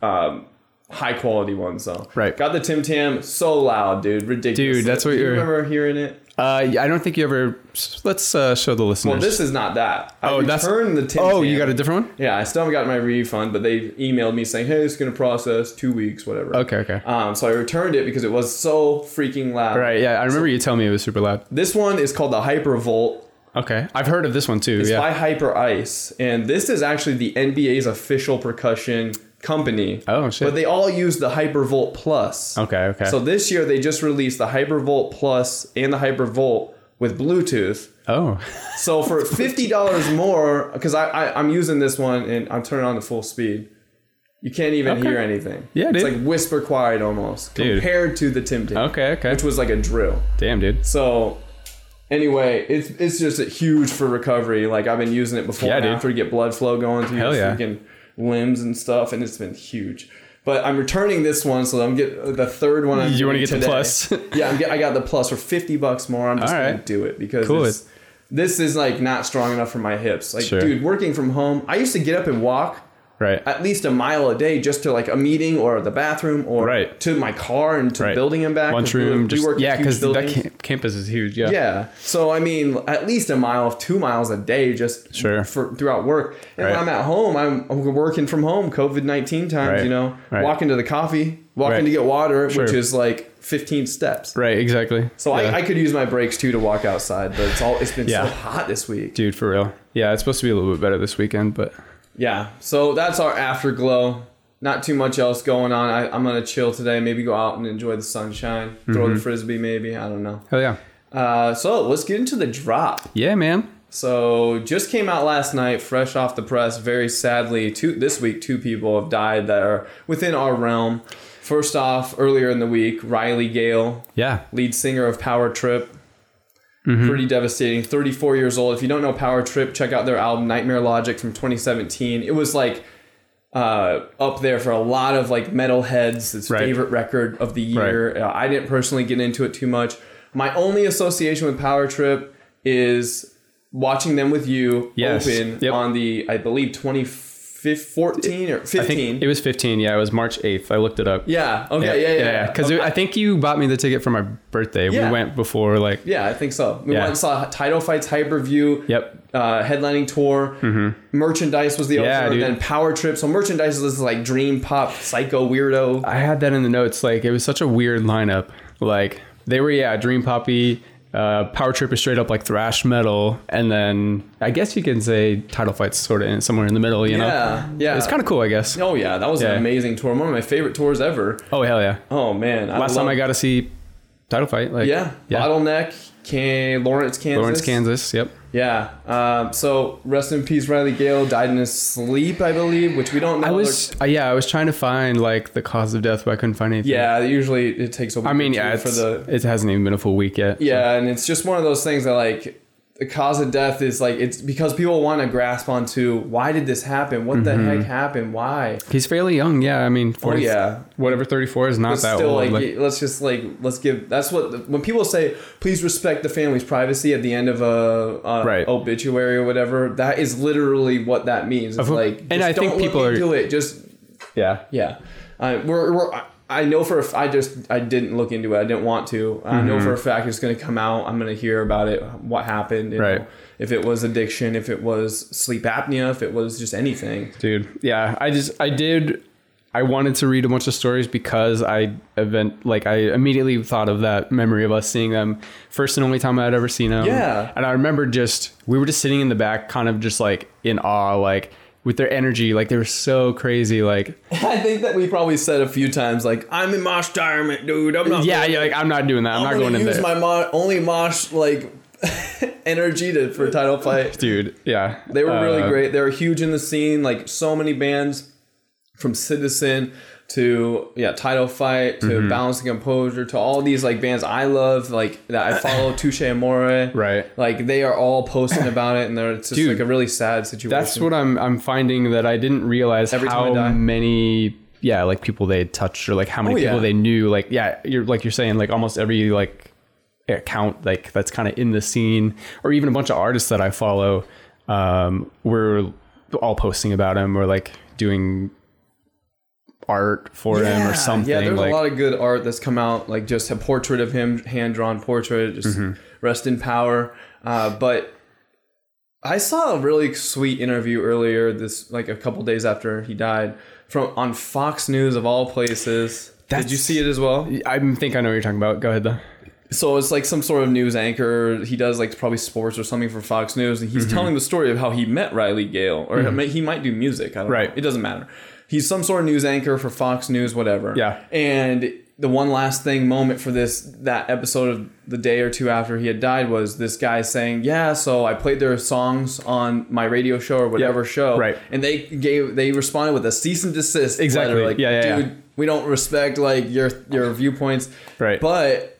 um, high quality ones though. Right. Got the Tim Tam, so loud, dude, ridiculous. Dude, that's what Do you you're- remember hearing it. Uh, yeah, I don't think you ever. Let's uh, show the listeners. Well, this is not that. I Oh, that's- returned the Tim oh, you got a different one? Yeah, I still haven't got my refund, but they emailed me saying, "Hey, it's gonna process two weeks, whatever." Okay, okay. Um, so I returned it because it was so freaking loud. Right. Yeah, I remember you telling me it was super loud. This one is called the Hypervolt. Okay, I've heard of this one too. It's yeah. by Hyper Ice, and this is actually the NBA's official percussion company. Oh, shit. But they all use the Hypervolt Plus. okay. Okay. So this year they just released the Hypervolt Plus and the Hypervolt with Bluetooth. oh. So for fifty dollars more, because I, I I'm using this one and I'm turning on to full speed. You can't even Okay. hear anything. Yeah, it's like whisper quiet almost Dude. compared to the Tim Tam, Okay. Okay. which was like a drill. Damn, dude. So anyway, it's it's just a huge for recovery. Like I've been using it before Yeah, and dude. after to get blood flow going through Hell your yeah. freaking limbs and stuff, and it's been huge. But I'm returning this one, so I'm get the third one. I'm You wanna getting get the plus? yeah, I'm get, I got the plus for fifty bucks more. I'm just All gonna right. do it because Cool. it's- this is like not strong enough for my hips. Like, Sure. dude, working from home, I used to get up and walk Right. at least a mile a day just to like a meeting or the bathroom or Right. to my car and to Right. building and back. 'cause we- Lunchroom. we Just, work in yeah, huge because that buildings. camp- campus is huge. Yeah. Yeah. So I mean, at least a mile, two miles a day, just Sure. for throughout work. And Right. when I'm at home, I'm, I'm working from home. COVID nineteen times, Right. you know, Right. walking to the coffee, walking Right. to get water, which is like 15 steps. Right. Exactly. So yeah. I, I could use my breaks too to walk outside, but it's all it's been Yeah. so hot this week. Dude, for real. Yeah, it's supposed to be a little bit better this weekend, but Yeah. So that's our afterglow. Not too much else going on. I, I'm gonna chill today. Maybe go out and enjoy the sunshine. Throw Mm-hmm. the frisbee, maybe. I don't know. hell yeah. Uh, so let's get into the drop. Yeah, man. So just came out last night, fresh off the press. Very sadly, two this week, two people have died that are within our realm. First off, earlier in the week, Riley Gale, Yeah. lead singer of Power Trip. Mm-hmm. Pretty devastating. 34 years old. If you don't know Power Trip, check out their album Nightmare Logic from 2017. It was like uh, up there for a lot of like metalheads. Its Right. favorite record of the year. Uh, I didn't personally get into it too much. My only association with Power Trip is watching them with you Yes. open Yep. on the I believe 2014 or 15. I think it was 15. Yeah, it was March 8th. I looked it up. yeah. Okay. Yeah. Yeah. Because Okay. I think you bought me the ticket for my birthday. Yeah. We went before, like, Yeah, I think so. We Yeah. went and saw Title Fights Hyperview. Yep. Uh, headlining tour. Merchandise was the Mm-hmm. Yeah, opener, then Power Trip. So merchandise was like dream pop psycho weirdo. I had that in the notes. Like, it was such a weird lineup. Like, they were, yeah, Dream Poppy. Uh, Power Trip is straight up like thrash metal, and then I guess you can say Title Fight's sort of in somewhere in the middle. You know, Yeah, yeah. it's kind of cool, I guess. Oh yeah, that was Yeah. an amazing tour. One of my favorite tours ever. Oh hell yeah! Oh man, Last time I got to see Title Fight, like yeah, yeah, bottleneck, can Lawrence, Kansas. Lawrence, Kansas. Yep. Yeah. Um, so rest in peace, Riley Gale died in his sleep, I believe, which we don't know. I was uh, yeah, I was trying to find like the cause of death, but I couldn't find anything. Yeah, usually it takes a week I mean, yeah, for the it hasn't even been a full week yet. Yeah, and it's just one of those things that like the cause of death is like it's because people want to grasp onto why did this happen? What the heck happened? Why? He's fairly young. Yeah, I mean, 40, Oh yeah, whatever 34 is not but that still old. like, like- let's just like let's give that's what when people say please respect the family's privacy at the end of a, a Right. obituary or whatever that is literally what that means it's Of- like and I think people are- into it just yeah. yeah uh, we're, we're I- know for a f- I just I didn't look into it. I didn't want to. I know for a mm-hmm. fact it's going to come out. I'm going to hear about it what happened you Right. know, if it was addiction if it was sleep apnea if it was just anything. Dude yeah i just i did i wanted to read a bunch of stories because i event like i immediately thought of that memory of us seeing them first and only time i'd ever seen them Yeah. and i remember just we were just sitting in the back kind of just like in awe like with their energy like they were so crazy like I think that we probably said a few times like I'm in mosh retirement dude I'm not yeah yeah like i'm not doing that i'm, I'm, not going in use my mo- only mosh like energy to for title fight. dude yeah They were really Uh, great. They were huge in the scene. Like so many bands, from Citizen to yeah, title fight to Mm-hmm. Balance and Composure to all these like bands I love like that I follow Touche Amore. right Like they are all posting about it, and they're, it's just Dude, like a really sad situation. That's what I'm I'm finding that I didn't realize Every how many yeah like people they touched or like how many Oh, people yeah. they knew like yeah you're like you're saying like almost every like account like that's kind of in the scene or even a bunch of artists that I follow um were all posting about him or like doing art for him or something Yeah, there's like a lot of good art that's come out, like just a portrait of him, hand drawn portrait, just Mm-hmm. rest in power. Uh, but I saw a really sweet interview earlier, this like a couple days after he died, from on Fox News of all places. Did you see it as well? I think I know what you're talking about go ahead though So it's like some sort of news anchor. He does like probably sports or something for Fox News, and he's Mm-hmm. telling the story of how he met Riley Gale, or he might do music. I don't Right. know. It doesn't matter. He's some sort of news anchor for Fox News, whatever. Yeah. And the one last thing moment for this that episode of the day or two after he had died was this guy saying, "Yeah, so I played their songs on my radio show or whatever show, right. And they gave they responded with a cease and desist. Exactly. letter, like, Yeah, yeah, yeah. dude, we don't respect like your your viewpoints, Right. But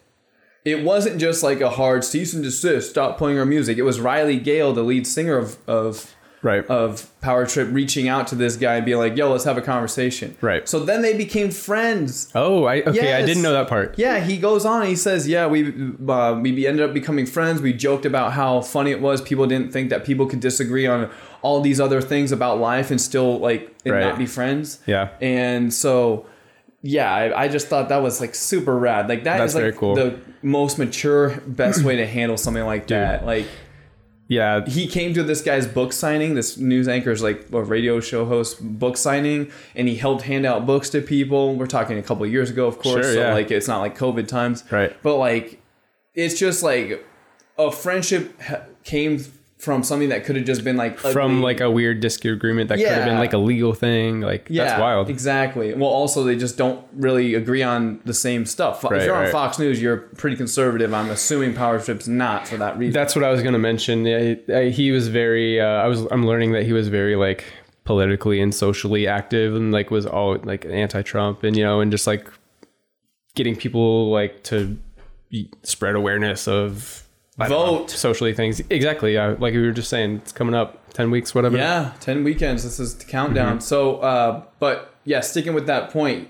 it wasn't just like a hard cease and desist, stop playing our music. It was Riley Gale, the lead singer of of right of Power Trip, reaching out to this guy and being like, "Yo, let's have a conversation." Right. So then they became friends. oh I okay I didn't know that part Yeah, he goes on. and He says, "Yeah, we uh, we ended up becoming friends. We joked about how funny it was. People didn't think that people could disagree on all these other things about life and still like and Right. not be friends." Yeah. And so, yeah, I, I just thought that was like super rad. Like that That's is like very cool. the most mature, best way to handle something like that. Like yeah he came to this guy's book signing, this news anchor's like a radio show host book signing, and he helped hand out books to people. We're talking a couple years ago, of course. Sure, so yeah. like it's not like COVID times. Right. But like it's just like a friendship came from something that could have just been like from like a weird disagreement that could have been like a legal thing. Like that's wild. Exactly. Well, also they just don't really agree on the same stuff. Right, if you're on right. Fox News, you're pretty conservative. I'm assuming Power Trip's not for that reason. That's what I was gonna mention. Yeah, I- he was very. Uh, I was. I'm learning that he was very like politically and socially active and like was all like anti-Trump and you know and just like getting people like to spread awareness of I don't know, Vote. socially things. Exactly. Yeah. Like we were just saying, it's coming up ten weeks, whatever. Yeah, ten weekends. This is the countdown. Mm-hmm. So, uh, but yeah, sticking with that point,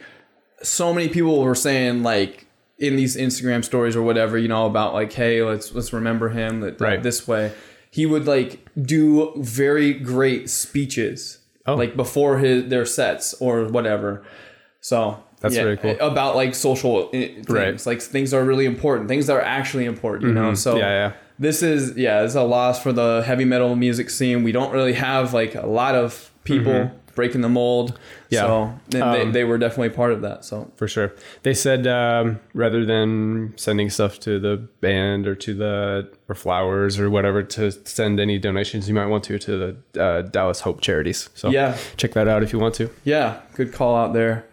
so many people were saying like in these Instagram stories or whatever, you know, about like, hey, let's let's remember him that, Right. this way. He would like do very great speeches, Oh. like before his their sets or whatever. So That's very cool. About like social i- things, Right. like things are really important, things that are actually important. You know, so Mm-hmm. Yeah, yeah. this is yeah, it's a loss for the heavy metal music scene. We don't really have like a lot of people breaking the mold. Mm-hmm. Yeah. So Um, they, they were definitely part of that. So for sure. They said um, rather than sending stuff to the band or to the or flowers or whatever to send any donations, you might want to to the uh, Dallas Hope Charities. So Yeah. check that out if you want to. yeah, good call out there.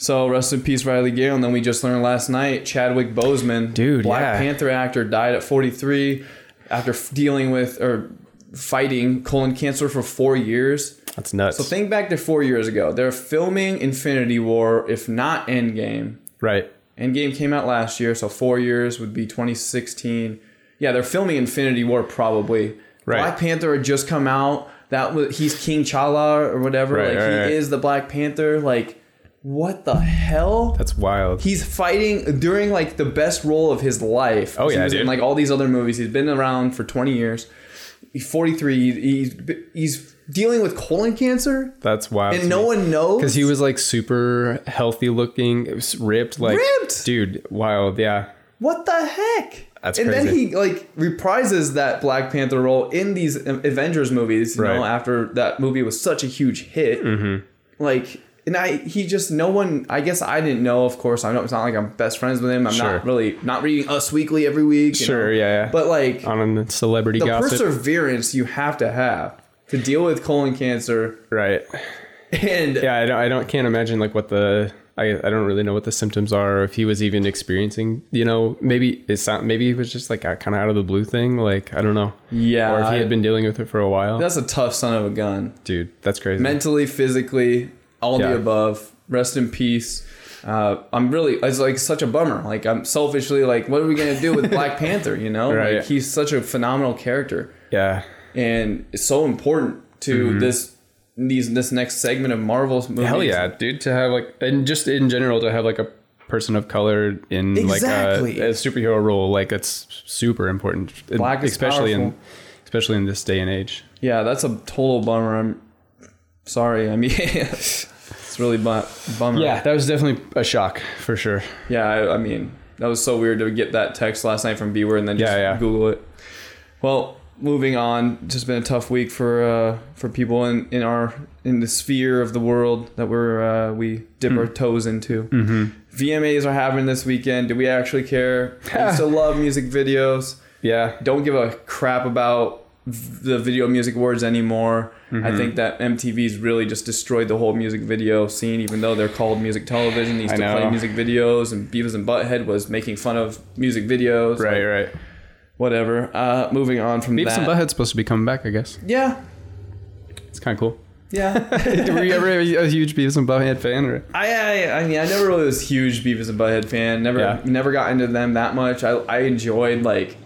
So rest in peace, Riley Gale. And then we just learned last night, Chadwick Boseman, Dude, Black yeah. Panther actor, died at 43 after f- dealing with or fighting colon cancer for four years. That's nuts. So think back to four years ago. They're filming Infinity War, if not Endgame. right. Endgame came out last year, so four years would be 2016. yeah, they're filming Infinity War probably. Right. Black Panther had just come out. That was he's King T'Challa or whatever. Right, like right, he right. is the Black Panther. Like, what the hell? That's wild. He's fighting during like the best role of his life. Oh, He yeah, was in like all these other movies. He's been around for twenty years. He's forty three. He's he's dealing with colon cancer, That's wild. and no one knows because he was like super healthy looking, it was ripped, like Ripped! dude. Wild, yeah. What the heck? That's and then he like reprises that Black Panther role in these Avengers movies. You Right. Mm-hmm. after that movie was such a huge hit. Like, and I he just no one. I guess I didn't know. Of course, I know it's not like I'm best friends with him. I'm Sure. not really not reading Us Weekly every week. you Sure, know? yeah, yeah. But like On a celebrity the gossip, perseverance you have to have to deal with colon cancer right? and Yeah, I don't, I don't, can't imagine like what the. I, I don't really know what the symptoms are. Or if he was even experiencing, you know, maybe it's not. Maybe it was just like a kind of out of the blue thing. Like I don't know. yeah, or if he had been dealing with it for a while. that's a tough son of a gun. Dude, that's crazy. mentally, physically, all Yeah. the above. Rest in peace. Uh, I'm really, it's like such a bummer. Like, I'm selfishly like, what are we going to do with Black Panther? You know, Right. like he's such a phenomenal character yeah, and it's so important to this, these, this next segment of Marvel's movies. Mm-hmm. hell yeah, dude. To have like, and just in general, to have like a person of color in Exactly. like a, a superhero role, like that's super important. Black is especially in, especially in this day and age. Yeah, that's a total bummer. I'm sorry. I mean, it's really bu- bummer. Yeah, that was definitely a shock for sure. Yeah, I, I mean, that was so weird to get that text last night from Bieber and then just Yeah, yeah. Google it. Well, moving on, just been a tough week for uh, for people in, in our in the sphere of the world that we're uh, we dip Hmm. our toes into. Mm-hmm. VMAs are happening this weekend. Do we actually care? I used to love music videos. Yeah, Don't give a crap about the Video Music Awards anymore. Mm-hmm. I think that MTV's really just destroyed the whole music video scene, even though they're called music television. They used I to play music videos, and Beavis and Butthead was making fun of music videos. right, like, right. Whatever. Uh, moving on from Beavis that. and Butthead's supposed to be coming back, I guess. Yeah. It's kind of cool. Yeah. Were you ever a huge Beavis and Butthead fan? Or? I, I I mean I never really was a huge Beavis and Butthead fan. Never Yeah. never got into them that much. I I enjoyed like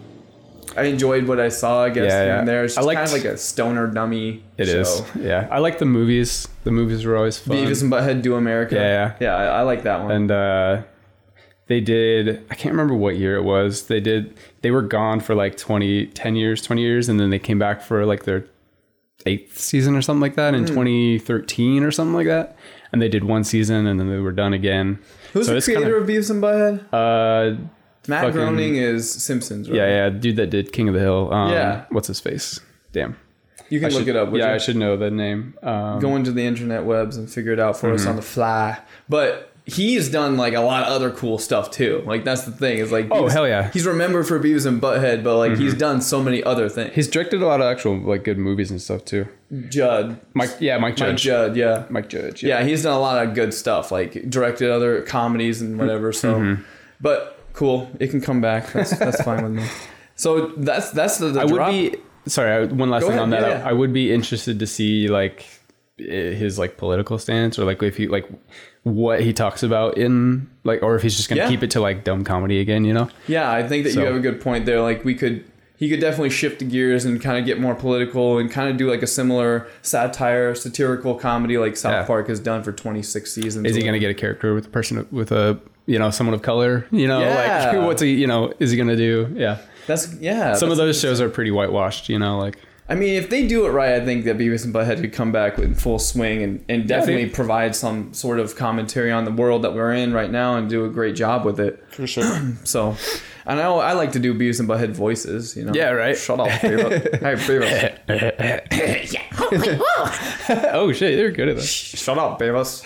I enjoyed what I saw. I guess Yeah, yeah. and there. It's I just liked- kind of like a stoner dummy. It show. is. Yeah, I like the movies. The movies were always fun. Beavis and Butthead Do America. Yeah, yeah. yeah. I, I like that one. and uh, they did. I can't remember what year it was. They did. They were gone for like 20, 10 years, twenty years, and then they came back for like their eighth season or something like that in twenty thirteen or something like that. And they did one season, and then they were done again. Who's so the it's creator of Beavis and Butthead? Uh, Matt fucking- Groening is Simpsons. Right? yeah, yeah, dude that did King of the Hill. Um, Yeah. what's his face? Damn. You can I look should- it up. yeah, you? I should know the name. Um, go into the internet webs and figure it out for Mm-hmm. us on the fly. But he's done like a lot of other cool stuff too. Like that's the thing is like Oh, hell yeah. he's remembered for Beavis and Butthead, but like he's done so many other things. he's directed a lot of actual like good movies and stuff too. Judd, Mike, yeah, Mike Judd. Mike Judd, yeah, Mike Judge. yeah, he's done a lot of good stuff. Like directed other comedies and whatever. So, Mm-hmm. but cool, it can come back. That's that's fine with me. So that's that's the, the I drop. would be sorry. One last Go thing ahead, on that. yeah, yeah. I, I would be interested to see like his like political stance or like if he like what he talks about in like or if he's just gonna Yeah. keep it to like dumb comedy again. You know? Yeah, I think that you have a good point there. Like we could he could definitely shift the gears and kind of get more political and kind of do like a similar satire, satirical comedy like South Yeah. Park has done for 26 seasons. Is he gonna get a character with a person with a you know someone of color? You know, Yeah. like what's he? You know, is he gonna do? Yeah. That's yeah. Some of those shows are pretty whitewashed. You know, like I mean, if they do it right, I think that Beavis and Butthead could come back with full swing and, and definitely think- provide some sort of commentary on the world that we're in right now and do a great job with it. for sure. So, I know I like to do Beavis and Butthead voices. You know. Yeah, right. Shut up, Beavis. hey, Beavis. oh shit, you're good at this. Shut up, Beavis.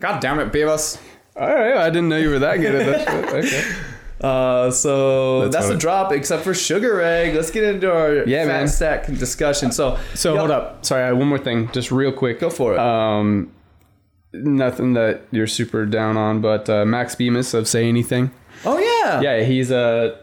God damn it, Beavis. All right, I didn't know you were that good at that. shit. Okay. Uh, so That's that's a it- drop, except for Sugar Egg. Let's get into our Yeah, man. stack discussion. So, So hold up. Sorry, I had one more thing, just real quick. Go for it. Um, nothing that you're super down on, but uh, Max Bemis of Say Anything. Oh yeah. Yeah, he's a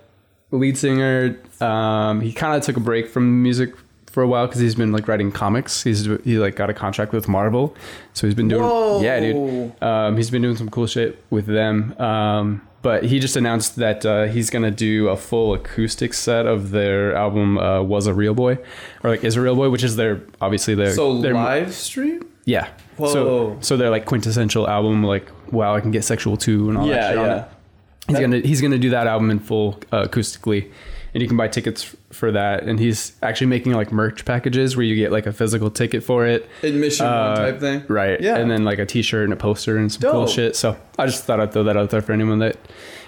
lead singer. Um, he kind of took a break from music for a while because he's been like writing comics. He's he like got a contract with Marvel, so he's been doing Whoa. yeah, dude. Um, he's been doing some cool shit with them. Um, but he just announced that uh, he's gonna do a full acoustic set of their album uh, "Was a Real Boy" or like "Is a Real Boy," which is their obviously their So their, live stream? yeah. Whoa. So so they're like quintessential album like wow I can get sexual too and all that Yeah, on yeah. it. He's gonna he's gonna do that album in full uh, acoustically, and you can buy tickets for that. And he's actually making like merch packages where you get like a physical ticket for it, Admission Uh, type thing. right? Yeah. and then like a T-shirt and a poster and some cool shit. So I just thought I'd throw that out there for anyone that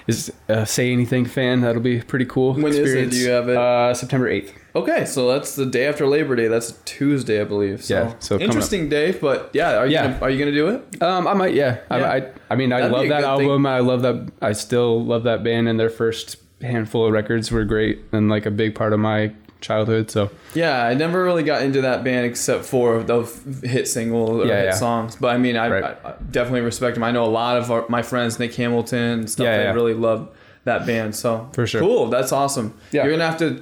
is a Say Anything fan. That'll be pretty cool. When is it? Do you have it? Uh, September eighth. Okay, so that's the day after Labor Day. That's Tuesday, I believe. So, Yeah, so interesting day, but yeah, are you Yeah. Gonna, are you gonna do it? Um, I might, yeah. Yeah. I, I, I mean, I That'd love that good thing. album. I love that. I still love that band, and their first handful of records were great and like a big part of my childhood. So Yeah, I never really got into that band except for the hit single or Yeah, hit yeah. songs. But I mean, I, Right. I, definitely respect them. I know a lot of our, my friends, Nick Hamilton and stuff. Yeah, yeah. really love that band. So For sure. cool. That's awesome. Yeah. You're gonna have to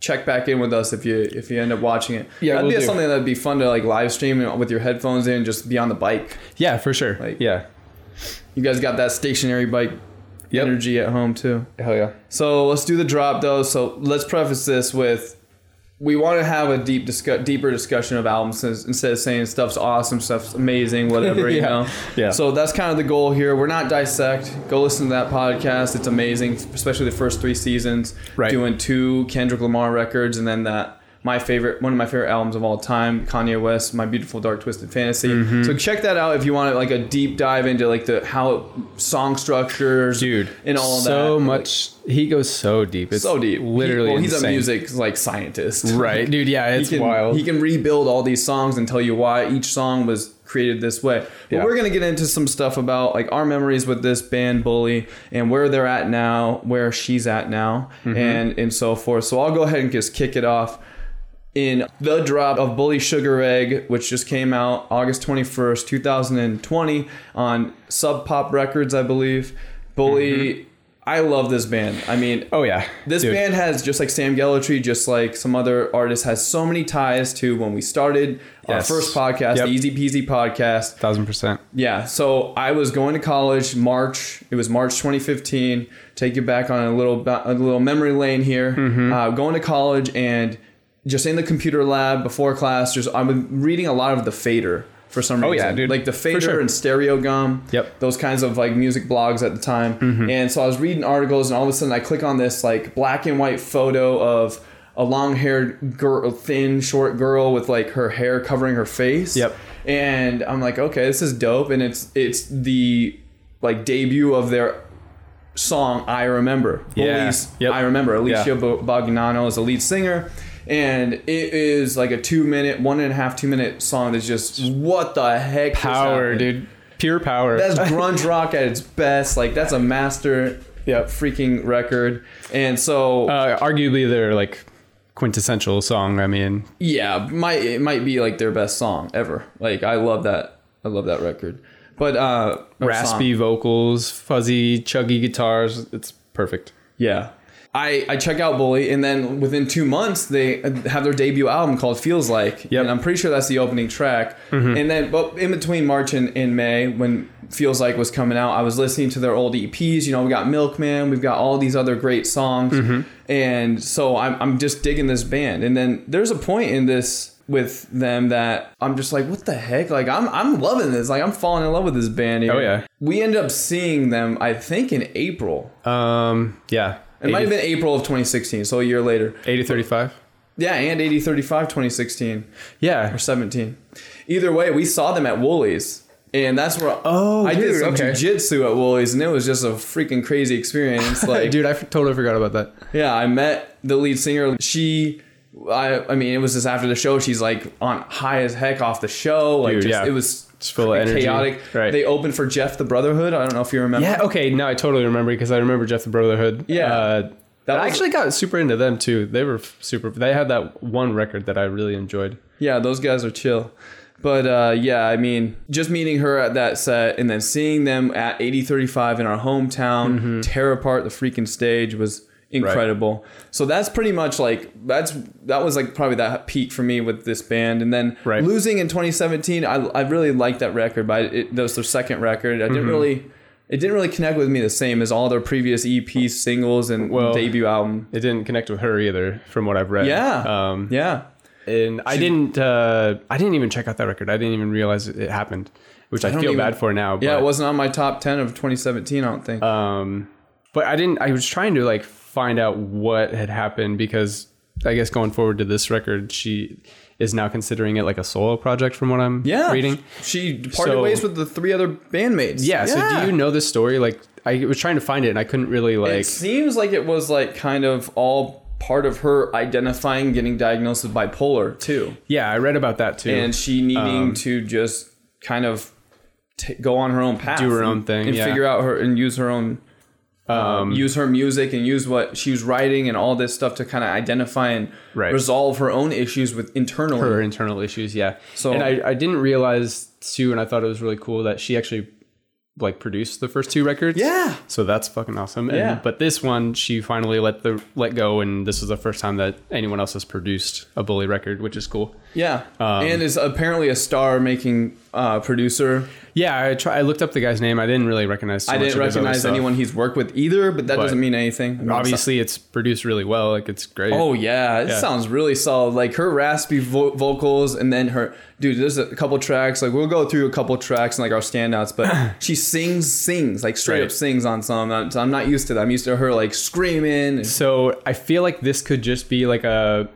check back in with us if you if you end up watching it. Yeah, that'd we'll be do. something that'd be fun to like live stream with your headphones in, just be on the bike. yeah, for sure. Like- yeah, You guys got that stationary bike Yep. energy at home too. hell yeah. So let's do the drop though. So let's preface this with we want to have a deep discuss, deeper discussion of albums instead of saying stuff's awesome, stuff's amazing, whatever you Yeah. know. Yeah. So that's kind of the goal here. We're not dissect. Go listen to that podcast. It's amazing, especially the first three seasons. Right. Doing two Kendrick Lamar records and then that my favorite one of my favorite albums of all time, Kanye West, My Beautiful Dark Twisted Fantasy. Mm-hmm. So check that out if you want like a deep dive into like the how song structures, Dude, and all of that. so Like, much. He goes so deep. It's so deep. Literally, He- well, he's insane. a music like scientist, Right, dude. Yeah, it's he can, wild. He can rebuild all these songs and tell you why each song was created this way. But Yeah. we're gonna get into some stuff about like our memories with this band Bully and where they're at now, where she's at now, Mm-hmm. and and so forth. So I'll go ahead and just kick it off. In the drop of Bully Sugar Egg, which just came out August 21st, 2020, on Sub Pop Records, I believe. Bully, I love this band. I mean, Mm-hmm. oh yeah, this dude. band has just like Sam Gellaitry, just like some other artists, has so many ties to when we started our first podcast, Yep. the Easy Peasy podcast. thousand percent. Yeah, so I was going to college March. It was March 2015. Take you back on a little a little memory lane here. Mm-hmm. Uh, going to college and just in the computer lab before class, just I'm reading a lot of the Fader for some reason. Oh, yeah, dude. Like the Fader sure. and Stereogum. Yep. Mm-hmm. Those kinds of like music blogs at the time. And so I was reading articles, and all of a sudden I click on this like black and white photo of a long-haired girl, thin, short girl with like her hair covering her face Yep. and I'm like, okay, this is dope, and it's it's the like debut of their song "I Remember." Yeah. Bully's Yep. I remember. Alicia Yeah. Bo- is the lead singer, and it is like a two-minute, one and a half, two-minute song that's just what the heck? Power, dude. Pure power. That's grunge rock at its best. Like that's a master, Yep. freaking record. And so uh, arguably their like quintessential song. I mean, Yeah, might it might be like their best song ever. Like I love that. I love that record. But uh raspy song. vocals, fuzzy, chuggy guitars. It's perfect. Yeah. I, I check out Bully, and then within two months they have their debut album called Feels Like, Yep. and I'm pretty sure that's the opening track. And then, but in between March and, and May, when Feels Like was coming out, I was listening to their old EPs. You know, we got Milkman, we've got all these other great songs, and so I'm I'm just digging this band. And then there's a point in this with them that I'm just like, what the heck? Like I'm I'm loving this. Like I'm falling in love with this band. Here. Oh, yeah. We end up seeing them, I think, in April. Um, yeah. It might have been April of 2016, so a year later. 80/35. Yeah, and 80/35 2016 Yeah. or 17. Either way, we saw them at Woolies. And that's where Oh, I did some okay. jujitsu at Woolies, and it was just a freaking crazy experience. Like, Dude, I f- totally forgot about that. yeah, I met the lead singer. She, I, I mean, it was just after the show. She's like on high as heck off the show. Like, Dude, just, yeah. it was Just full of energy. chaotic. Right. They opened for Jeff the Brotherhood. I don't know if you remember. Yeah, okay. No, I totally remember because I remember Jeff the Brotherhood. Yeah. Uh, That I was- actually got super into them too. They were super. They had that one record that I really enjoyed. Yeah, those guys are chill. But uh, yeah, I mean, just meeting her at that set and then seeing them at 80/35 in our hometown Mm-hmm. tear apart the freaking stage was incredible. So that's pretty much like that's that was like probably that peak for me with this band. And then Right. losing in 2017, I, I really liked that record, but it, that was their second record. I Mm-hmm. didn't really it didn't really connect with me the same as all their previous EP singles and Well- debut album. It didn't connect with her either, from what I've read. Yeah. Um, Yeah. and I didn't. Uh, I didn't even check out that record. I didn't even realize it happened, which I, don't feel even- bad for now. Yeah, it wasn't on my top 10 of 2017, I don't think. Um, but I didn't. I was trying to like find out what had happened because I guess going forward to this record, she is now considering it like a solo project, from what I'm yeah. reading. She parted So- ways with the three other bandmates. Yeah, So do you know this story? Like I was trying to find it and I couldn't really like. it seems like it was like kind of all part of her identifying getting diagnosed with bipolar too. yeah, I read about that too. and she needing Um, to just kind of t- go on her own path, Do her and- own thing, and yeah. figure out her and use her own, um, use her music and use what she was writing and all this stuff to kind of identify and Right. resolve her own issues with internally. her internal issues. Yeah. So- and I, I didn't realize too, and I thought it was really cool that she actually like produced the first two records. Yeah. So that's fucking awesome. And, Yeah. But this one, she finally let the let go, and this is the first time that anyone else has produced a bully record, which is cool. Yeah, Um, and is apparently a star-making uh, producer. Yeah, I try. I looked up the guy's name. I didn't really recognize. I didn't of his other recognize anyone he's worked with either, but that But doesn't mean anything. I mean, Obviously, it's produced really well. Like it's great. Oh yeah, it Yeah. sounds really solid. Like her raspy vo- vocals, and then her dude. There's a couple tracks. Like we'll go through a couple tracks and like our standouts, but she sings, sings like straight Right. up sings on some. I'm, so I'm not used to that. I'm used to her like screaming. and- So I feel like this could just be like a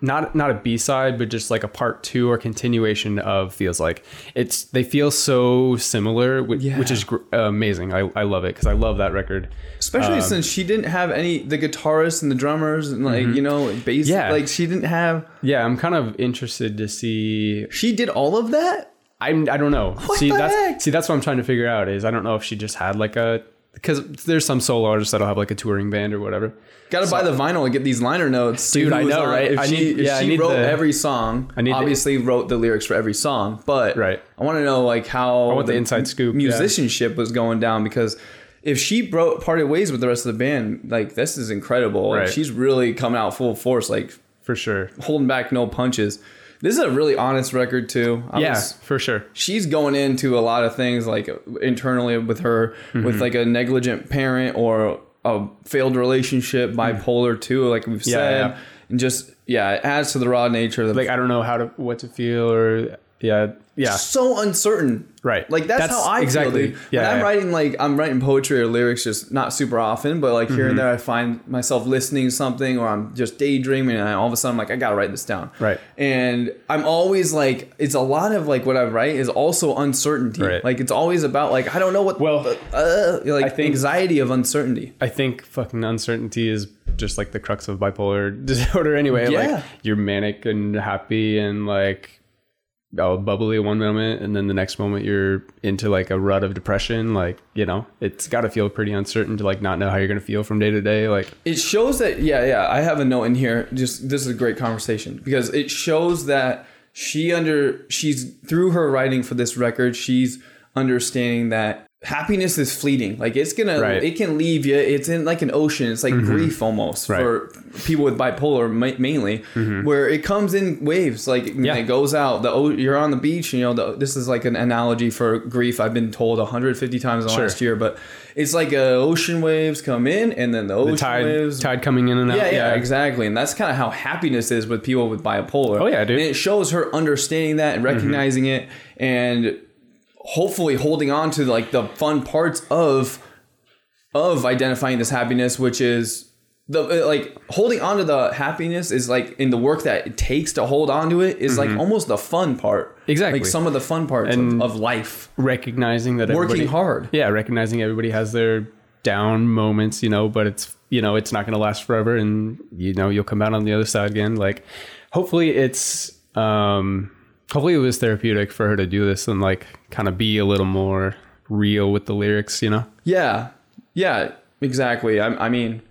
not not a B side, but just like a part two or continuation of feels like it's they feel so similar, which, Yeah. which is gr- amazing. I, I love it because I love that record. Especially Um, since she didn't have any the guitarists and the drummers and like you know bass. Mm-hmm. Yeah. like she didn't have. Yeah, I'm kind of interested to see. She did all of that. I'm I don't know. What see the that's heck? see that's what I'm trying to figure out is I don't know if she just had like a because there's some solo artists that'll have like a touring band or whatever. Got to buy the vinyl and get these liner notes. Dude, I know, on- right? If I she, need- if yeah, I she need wrote the- every song, I need the- obviously wrote the lyrics for every song, but Right. I want to know like how I want the inside scoop, yeah. musicianship was going down because if she broke parted ways with the rest of the band, like this is incredible. Like, Right. she's really coming out full force, like For sure. holding back no punches. This is a really honest record too. I Yeah, was- for sure. she's going into a lot of things like internally with her Mm-hmm. with like a negligent parent or a failed relationship bipolar too like we've Yeah, said yeah. and just yeah it adds to the raw nature of the Like I don't know how to what to feel or yeah yeah so uncertain Right. like that's, That's how i exactly- feel dude. yeah, when i'm writing like i'm writing poetry or lyrics just not super often but like Mm-hmm. here and there i find myself listening to something or i'm just daydreaming and I, all of a sudden i'm like i gotta write this down Right. and i'm always like it's a lot of like what i write is also uncertainty Right. like it's always about like i don't know what Well, uh, like I think- anxiety of uncertainty I think fucking uncertainty is just like the crux of bipolar disorder anyway. Yeah. Like you're manic and happy and like oh bubbly one moment and then the next moment you're into like a rut of depression. Like, you know, it's gotta feel pretty uncertain to like not know how you're gonna feel from day to day. Like it shows that yeah yeah i have a note in here just this is a great conversation because it shows that she under she's through her writing for this record she's understanding that happiness is fleeting like it's gonna Right. it can leave you it's in like an ocean it's like mm-hmm. grief almost Right. for people with bipolar ma- mainly mm-hmm. where it comes in waves like Yeah. it goes out the you're on the beach you know the, this is like an analogy for grief i've been told 150 times in the Sure. last year but it's like uh, ocean waves come in and then the ocean the tide waves tide coming in and out. yeah, yeah, exactly. And that's kind of how happiness is with people with bipolar. Oh, yeah, dude. And it shows her understanding that and mm-hmm. recognizing it and hopefully holding on to like the fun parts of of identifying this happiness, which is the uh, like holding on to the happiness is like in the work that it takes to hold on to it is like almost the fun part. Mm-hmm. Exactly. Like some of the fun parts of, And- of life. Recognizing that Working hard. Yeah, recognizing everybody has their down moments, you know, but it's you know, it's not gonna last forever and you know, you'll come out on the other side again. Like hopefully it's um hopefully it was therapeutic for her to do this and like kind of be a little more real with the lyrics, you know? Yeah, yeah, exactly. I, I mean,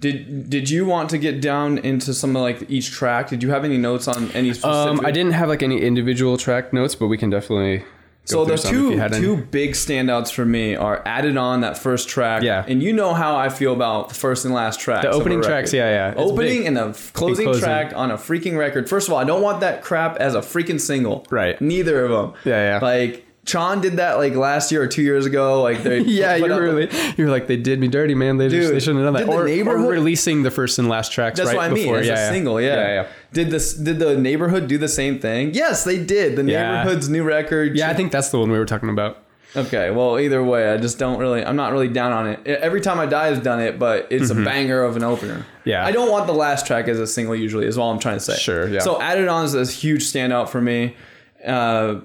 did did you want to get down into some of like each track? Did you have any notes on any specific? Um I didn't have like any individual track notes, but we can definitely So through the two you had any. two big standouts for me are added on that first track. Yeah. and you know how I feel about the first and last track. The opening tracks, yeah, yeah. It's Opening big. and the closing, closing. track on a freaking record. First of all, I don't want that crap as a freaking single. Right. Neither of them. Yeah, yeah. Like Chan did that like last year or two years ago. Like they Yeah, you were really, you were like they did me dirty, man. They just they shouldn't have done that. Or, or releasing the first and last tracks That's right what I mean. before. As yeah, a single, yeah. yeah, yeah. Did this? Did the neighborhood do the same thing? Yes, they did. The neighborhood's new record. Yeah, I think that's the one we were talking about. Okay, well, either way, I just don't really. I'm not really down on it. Every time I die has done it, but it's a banger of an opener. Mm-hmm. Yeah. I don't want the last track as a single. Usually, is all I'm trying to say. Sure, yeah. So added on is a huge standout for me. Uh,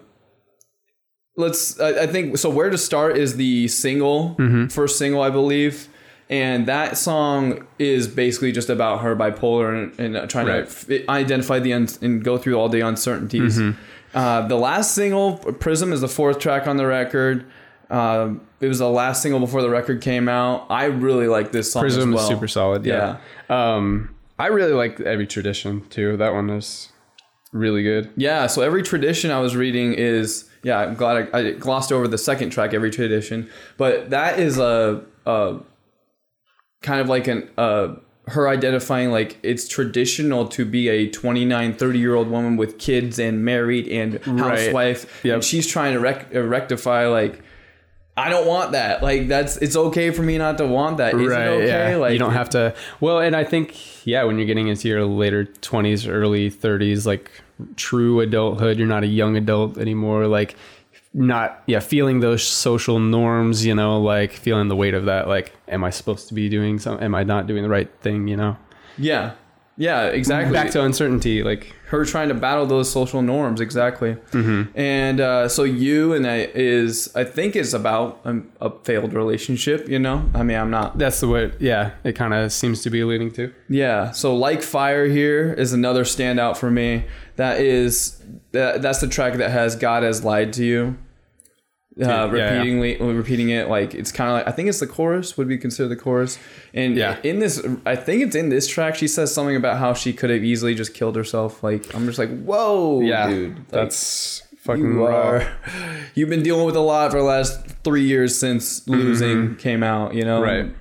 let's. I, I think so. Where to start is the single, Mm-hmm. first single, I believe. And that song is basically just about her bipolar and, and uh, trying Right. to f- identify the un- and go through all the uncertainties. Mm-hmm. Uh, the last single, Prism, is the fourth track on the record. Um, it was the last single before the record came out. I really like this song Prism as is super solid. Yeah. Um, I really like every tradition too. That one is really good. Yeah, so every tradition I was reading is yeah. I'm glad I, I glossed over the second track, every tradition, but that is a, a kind of like an uh, her identifying like it's traditional to be a 29, 30 year old woman with kids and married and housewife, Yep. and she's trying to rec- uh, rectify like. I don't want that. Like that's it's okay for me not to want that. Is it okay? Like you don't have to. Well, and I think yeah, when you're getting into your later 20s, early 30s, like true adulthood, you're not a young adult anymore. Like not yeah, feeling those social norms. You know, like feeling the weight of that. Like, am I supposed to be doing something? Am I not doing the right thing? You know, Yeah. Yeah, exactly. back to uncertainty. Like her trying to battle those social norms exactly and uh, so you and I is i think is about a, a failed relationship you know i mean i'm not that's the way. Yeah, it kind of seems to be leading to. yeah so like fire here is another standout for me that is that, that's the track that has god has lied to you uh, Yeah, yeah. repeatingly repeating it like it's kind of like i think it's the chorus would be considered the chorus and Yeah. in this i think it's in this track she says something about how she could have easily just killed herself like i'm just like whoa Yeah, dude Like, that's fucking you raw. are you've been dealing with a lot for the last three years since losing came out you know Mm-hmm. Right.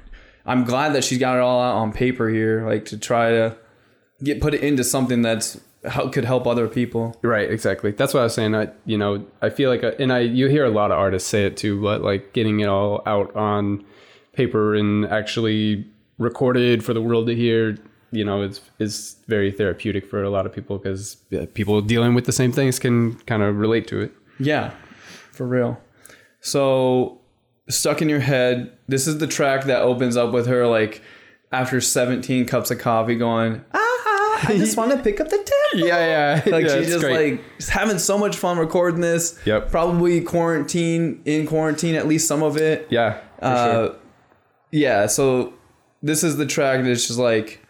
i'm glad that she's got it all out on paper here like to try to get put it into something that's how could help other people Right, exactly. That's what I was saying. I, you know, I feel like, and I, you hear a lot of artists say it too, but like getting it all out on paper and actually recorded for the world to hear, you know, is is very therapeutic for a lot of people because people dealing with the same things can kind of relate to it. yeah for real so stuck in your head this is the track that opens up with her like after 17 cups of coffee going ah i just want to pick up the tab Yeah, yeah. like yeah, she's just great. like having so much fun recording this. Yep. Probably quarantine in quarantine at least some of it. yeah, for Uh, sure. yeah. So this is the track that's just like,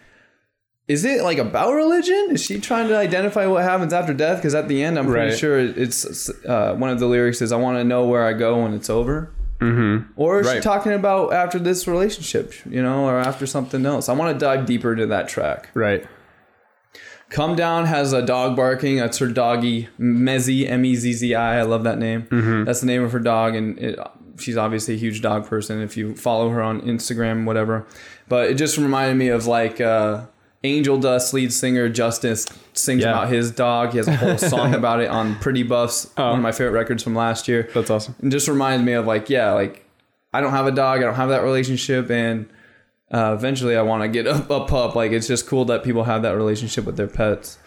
is it like about religion? Is she trying to identify what happens after death? Because at the end, I'm pretty Right. sure it's uh, one of the lyrics is, "I want to know where I go when it's over." Mm-hmm. Or is she talking about after this relationship, you know, or after something else? I want to dive deeper into that track. Right. Come Down has a dog barking. That's her doggy, Mezzi, M E Z Z I. I love that name. Mm-hmm. That's the name of her dog, and it, she's obviously a huge dog person. If you follow her on Instagram, whatever. But it just reminded me of like uh, Angel Dust lead singer Justice sings Yeah. about his dog. He has a whole song about it on Pretty Buffs, Oh. one of my favorite records from last year. That's awesome. And just reminds me of like, yeah, like I don't have a dog, I don't have that relationship, and uh, eventually I want to get a, a pup. Like it's just cool that people have that relationship with their pets.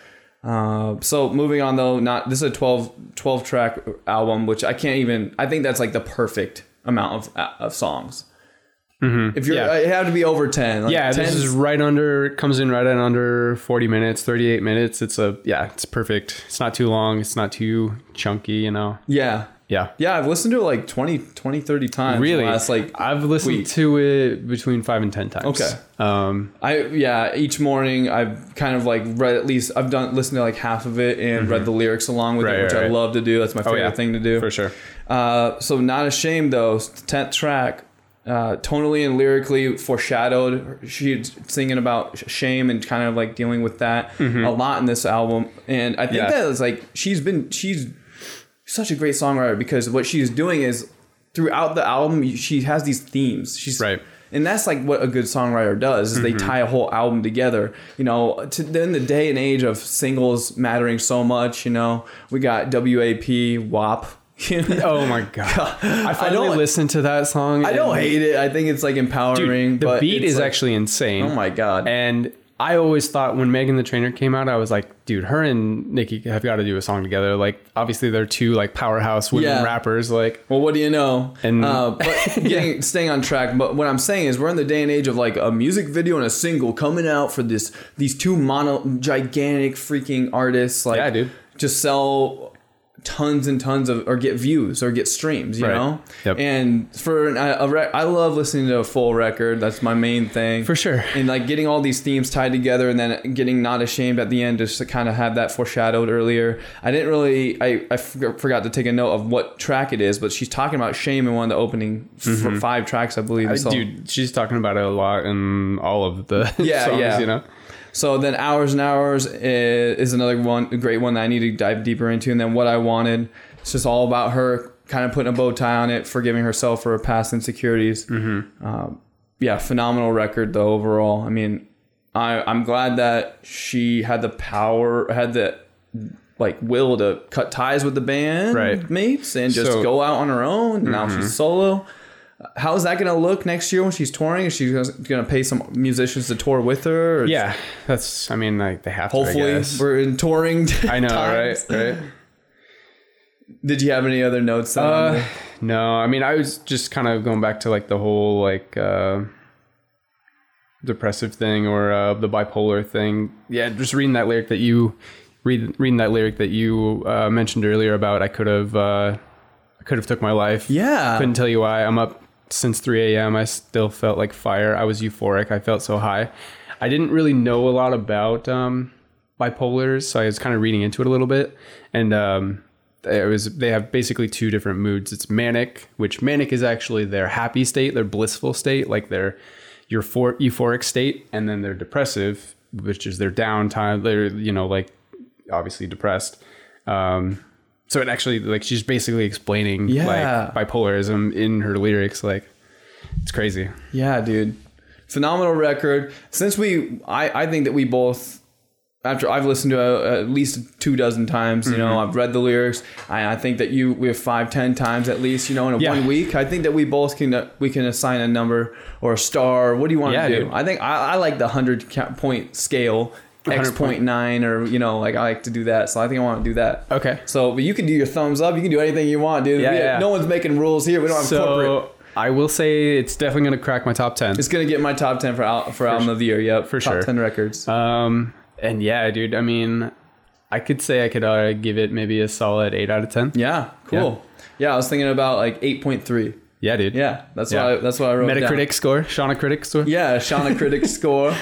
Uh, so moving on though, not this is a 12, 12 track album, which I can't even. I think that's like the perfect amount of of songs. If you're, Yeah. it had to be over ten. Like yeah, 10 this is right under comes in right at under 40 minutes, 38 minutes. It's a yeah, it's perfect. It's not too long, it's not too chunky, you know. yeah, Yeah. yeah. I've listened to it like 20, 20 30 times. Really? last like I've listened week. to it between 5 and 10 times. Okay. Um I yeah, each morning I've kind of like read at least I've done listened to like half of it and read the lyrics along with Mm-hmm. Right, it, which right, I right. love to do. That's my favorite yeah, thing to do. for sure. Uh, so not ashamed though, tenth track, uh, tonally and lyrically foreshadowed. She's singing about shame and kind of like dealing with that a lot in this album. And I think Mm-hmm. Yeah. that is like she's been she's such a great songwriter because what she's doing is throughout the album she has these themes. She's Right. Mm-hmm. and that's like what a good songwriter does is they tie a whole album together you know to then the day and age of singles mattering so much you know we got wap wap Oh my god! I finally don't- listened to that song. I don't hate it. I think it's like empowering. Dude, the beat is like- actually insane. Oh my god. And I always thought when Megan the Trainer came out, I was like, dude, her and Nicki have got to do a song together. Like, obviously, they're two like powerhouse women Yeah. rappers. Like, Well, what do you know? And- uh, but getting staying on track. But what I'm saying is, we're in the day and age of like a music video and a single coming out for this these two mono gigantic freaking artists. Like, Yeah, dude. just sell tons and tons of or get views or get streams. You Right. know. Yep. And for an, a, a rec- I love listening to a full record. That's my main thing. for sure. and like getting all these themes tied together and then getting not ashamed at the end just to kind of have that foreshadowed earlier i didn't really i, I forgot to take a note of what track it is but she's talking about shame in one of the opening f- mm-hmm. five tracks i believe I- dude, she's talking about it a lot in all of the Yeah, songs, yeah. you know? So then hours and hours is, is another one a great one that i need to dive deeper into and then what i wanted it's just all about her kind of putting a bow tie on it forgiving herself for her past insecurities um, yeah, phenomenal record though overall. I mean, I I'm glad that she had the power, had the like will to cut ties with the band Right. mates and just So- Mm-hmm. go out on her own. Now she's solo. How's that gonna look next year when she's touring? Is she gonna pay some musicians to tour with her? Yeah, that's, I mean, like, they have to, Hopefully, guess. we're in touring. I know, times. right? Right. Did you have any other notes? on Uh, no, I mean, I was just kind of going back to like the whole like uh, depressive thing or uh, the bipolar thing. Yeah, just reading that lyric that you read, reading that lyric that you uh, mentioned earlier about I could have, uh, I could have took my life. yeah. couldn't tell you why. I'm up since 3 a.m. I still felt like fire. I was euphoric. I felt so high. I didn't really know a lot about um, bipolars, so I was kind of reading into it a little bit. And um, it was they have basically two different moods. It's manic, which manic is actually their happy state, their blissful state, like their euphor- euphoric state, and then they're depressive, which is their downtime. They're you know like obviously depressed. Um, so it actually like she's basically explaining Yeah. like bipolarism in her lyrics. Like it's crazy. Yeah, dude. Phenomenal record. Since we, I, I think that we both, after I've listened to it at least two dozen times, you Mm-hmm. know, I've read the lyrics. I, I think that you, we have five, ten times at least, you know, in a Yeah. one week. I think that we both can, uh, we can assign a number or a star. What do you want Yeah, to do? dude. I think I, I like the hundred point scale, X 100 point nine, or you know, like I like to do that. So I think I want to do that. Okay. So, but you can do your thumbs up. You can do anything you want, dude. Yeah, We- yeah. No one's making rules here. We don't have corporate. So I will say it's definitely gonna crack my top ten. It's gonna get my top ten for al- for album of the year. Yep, for top sure. ten records. Um, and yeah, dude. I mean, I could say I could uh, give it maybe a solid eight out of ten. yeah, cool. Yeah. I was thinking about like eight point three. Yeah, dude. Yeah, that's Yeah. I, that's what I wrote. down. Metacritic score, Shauna Critic score. Yeah, Shauna Critic score,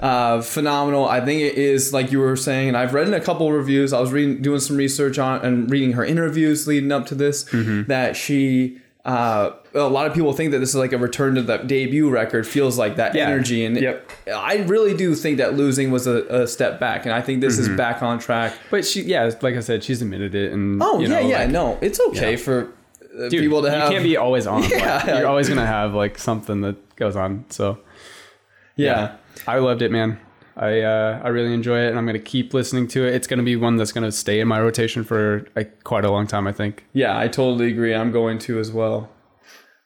uh, phenomenal. I think it is like you were saying, and I've read in a couple reviews. I was reading, doing some research on and reading her interviews leading up to this. Mm-hmm. That she, uh, a lot of people think that this is like a return to the debut record. Feels like that Yeah. energy, and Yep. I really do think that losing was a, a step back, and I think this Mm-hmm. is back on track. But she, yeah, like I said, she's admitted it, and Oh you yeah, know, yeah, like, no, it's okay Yeah. for dude, people to have. you can't be always on. Yeah. Like, you're always gonna have like something that goes on. So yeah. I loved it, man. I uh, I really enjoy it, and I'm gonna keep listening to it. It's gonna be one that's gonna stay in my rotation for like quite a long time, I think. Yeah, I totally agree. I'm going to as well.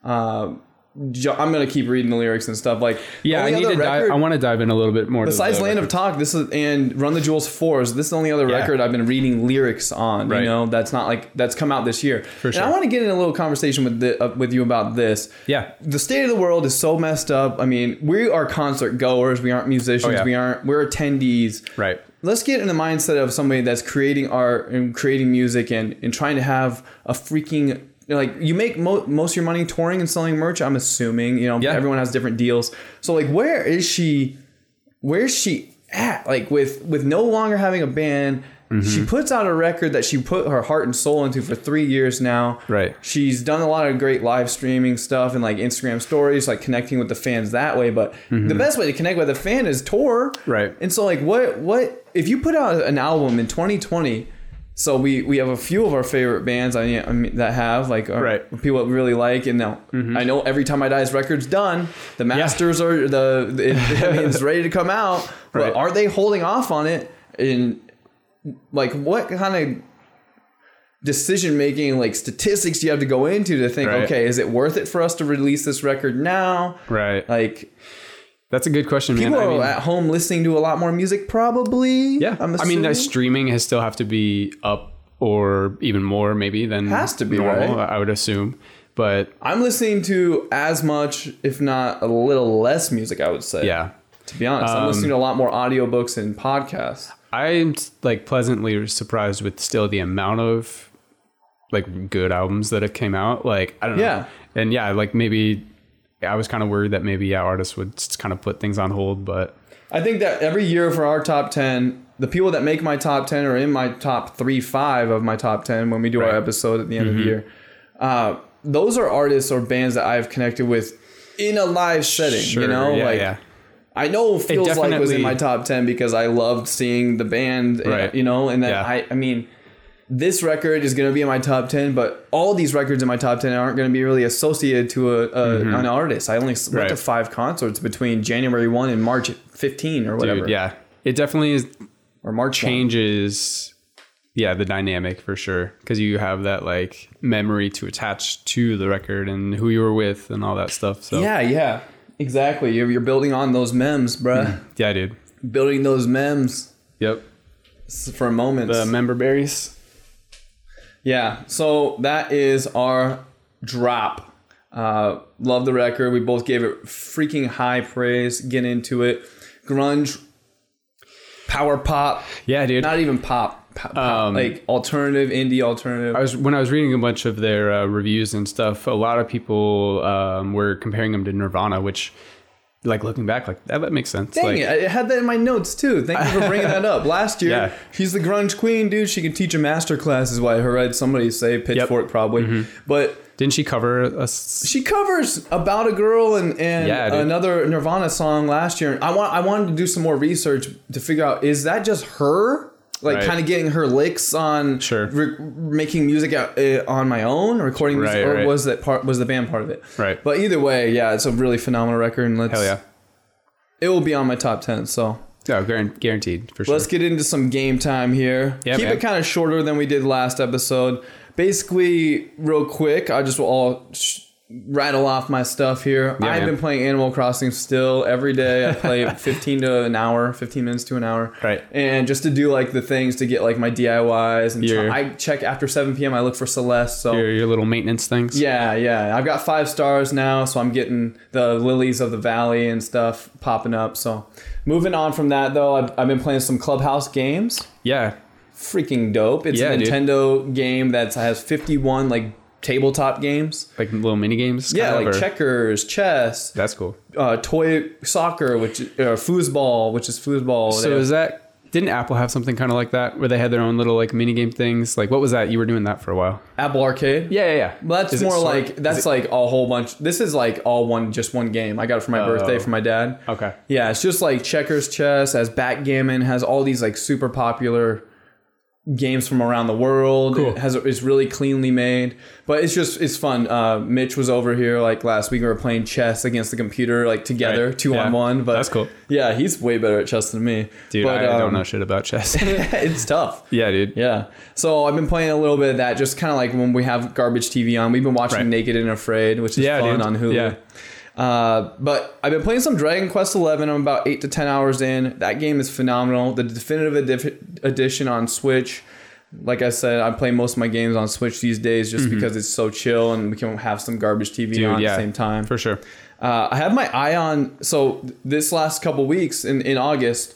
Um, I'm gonna keep reading the lyrics and stuff. Like, Yeah, I need to dive. I want to dive in a little bit more. Besides Land of. Talk, this is and Run the Jewels fours. This is the only other Yeah. record I've been reading lyrics on. Right. You know, that's not like that's come out this year. For And. I want to get in a little conversation with the, uh, with you about this. Yeah, The state of the world is so messed up. I mean, we are concert goers. We aren't musicians. Oh, yeah. We aren't. We're attendees. right. let's get in the mindset of somebody that's creating art and creating music and, and trying to have a freaking like you make mo- most of your money touring and selling merch i'm assuming you know Yeah. everyone has different deals so like where is she where's she at like with with no longer having a band Mm-hmm. she puts out a record that she put her heart and soul into for three years now Right. she's done a lot of great live streaming stuff and like instagram stories like connecting with the fans that way but the best way to connect with a fan is tour Mm-hmm. Right. and so like what what if you put out an album in 2020 so we we have a few of our favorite bands I mean, I mean that have like our, Right. Mm-hmm. people that we really like and now I know every time I die's record's done the masters are the it, I mean it's ready to come out but are they holding off on it and like what kind of decision making like statistics do you have to go into to think Right. okay is it worth it for us to release this record now Right. like That's a good question, man. people I mean, at home listening to a lot more music probably yeah. i'm I mean, that streaming has still have to be up or even more maybe than Has to be, normal, right? I would assume. But i'm listening to as much if not a little less music i would say yeah, to be honest i'm Um, listening to a lot more audiobooks and podcasts I'm like pleasantly surprised with still the amount of like good albums that have came out. Like I don't know. Yeah. And yeah, like maybe I was kind of worried that maybe yeah, artists would kind of put things on hold, but I think that every year for our top 10, the people that make my top 10 are in my top three, five of my top 10 when we do our episode at the end of the year. Uh, those are artists or bands that I've connected with in a live setting, sure, you know? yeah, like, yeah. I know Feels Like was in my top 10 because I loved seeing the band, Right. you know? And then Yeah. I, I mean, this record is going to be in my top 10, but all these records in my top 10 aren't going to be really associated to a, a an artist. I only went Mm-hmm. Right. to five concerts between January 1 and March 15 or whatever. Dude, yeah. It definitely is Or March 1. changes yeah, the dynamic for sure cuz you have that like memory to attach to the record and who you were with and all that stuff. So Yeah, yeah. Exactly. You're, you're building on those memes, bruh. yeah, dude. building those memes Yep. for moments. The member berries. Yeah. So that is our drop. Uh, love the record. We both gave it freaking high praise. Get into it. Grunge, power pop, Yeah, dude. not even pop, pop, pop, Um, like alternative, indie alternative. I was when I was reading a bunch of their uh, reviews and stuff. A lot of people um, were comparing them to Nirvana, which, like looking back, like that, that makes sense. Dang like, it! I had that in my notes too. Thank you for bringing that up. Last year, Yeah. she's the grunge queen, dude. She can teach a master class, is what I read somebody say. Pitchfork probably, Mm-hmm. but Didn't she cover a s- she covers about a girl and, and Yeah, another Nirvana song last year. I want I wanted to do some more research to figure out is that just her, like Right. kind of getting her licks on Sure. re- making music out, uh, on my own, recording music, Right, or right. was that part was the band part of it? Right. But either way, yeah, it's a really phenomenal record, and let's Hell yeah. it will be on my top ten. So Oh, guaranteed for sure. Let's get into some game time here. Yeah, Keep man. it kind of shorter than we did last episode. Basically, real quick, I just will all sh- rattle off my stuff here. Yeah, I've man. been playing Animal Crossing still every day. I play 15 to an hour, 15 minutes to an hour. Right. And just to do like the things to get like my DIYs and Your- I check after 7 p.m. I look for Celeste. So your, your little maintenance things. yeah, yeah. I've got five stars now, so I'm getting the lilies of the valley and stuff popping up. So moving on from that, though, I've, I've been playing some Clubhouse games. Yeah. Freaking dope! It's Yeah, a dude. Nintendo game that has 51 like tabletop games. Like little mini games. Yeah, like checkers, chess, That's cool. uh, toy soccer, which uh, foosball, which is foosball. So is that didn't Apple have something kind of like that where they had their own little like mini game things? Like what was that? You were doing that for a while. Apple Arcade. Yeah, yeah, yeah. Well, that's Is more like that's it- like a whole bunch. This is like all one, just one game. I got it for my birthday Oh. from my dad. okay. Yeah, it's just like checkers, chess, has backgammon, has all these like super popular games from around the world. Cool. It has it's really cleanly made, but it's just it's fun. Uh, Mitch was over here like last week. We were playing chess against the computer like together, Right. two on one. But That's cool. Yeah, he's way better at chess than me. Dude, but, I don't um, know shit about chess. it's tough. yeah, dude. Yeah. So I've been playing a little bit of that, just kind of like when we have garbage TV on. We've been watching Right. Naked and Afraid, which is Yeah, fun dude. on Hulu. Yeah. Uh, but I've been playing some Dragon Quest XI. I'm about eight to ten hours in. That game is phenomenal. The definitive edi- edition on Switch. Like I said, I play most of my games on Switch these days just because it's so chill and we can have some garbage TV Mm-hmm. Dude, on at the same time. For sure. Uh, I have my eye on. So this last couple weeks in, in August,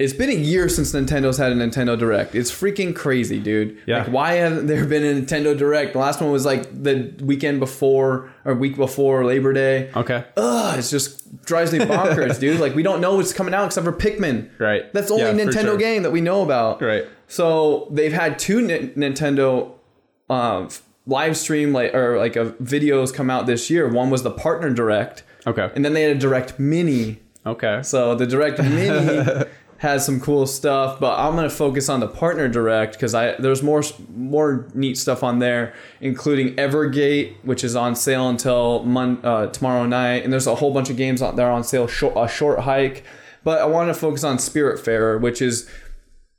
it's been a year since Nintendo's had a Nintendo Direct. It's freaking crazy, dude. Yeah. Like, why hasn't there been a Nintendo Direct? The last one was like the weekend before or week before Labor Day. Okay. Ugh, it just drives me bonkers, dude. Like we don't know what's coming out except for Pikmin. Right. That's the only Yeah, Nintendo sure. game that we know about. Right. So they've had two Ni- Nintendo um, live stream like or like a videos come out this year. One was the partner direct, Okay. and then they had a direct mini. Okay. So the direct mini has some cool stuff, but I'm gonna focus on the partner direct because I there's more more neat stuff on there, including Evergate, which is on sale until mon- uh, tomorrow night, and there's a whole bunch of games out there on sale. Short, a short hike, but I want to focus on Spirit Spiritfarer, which is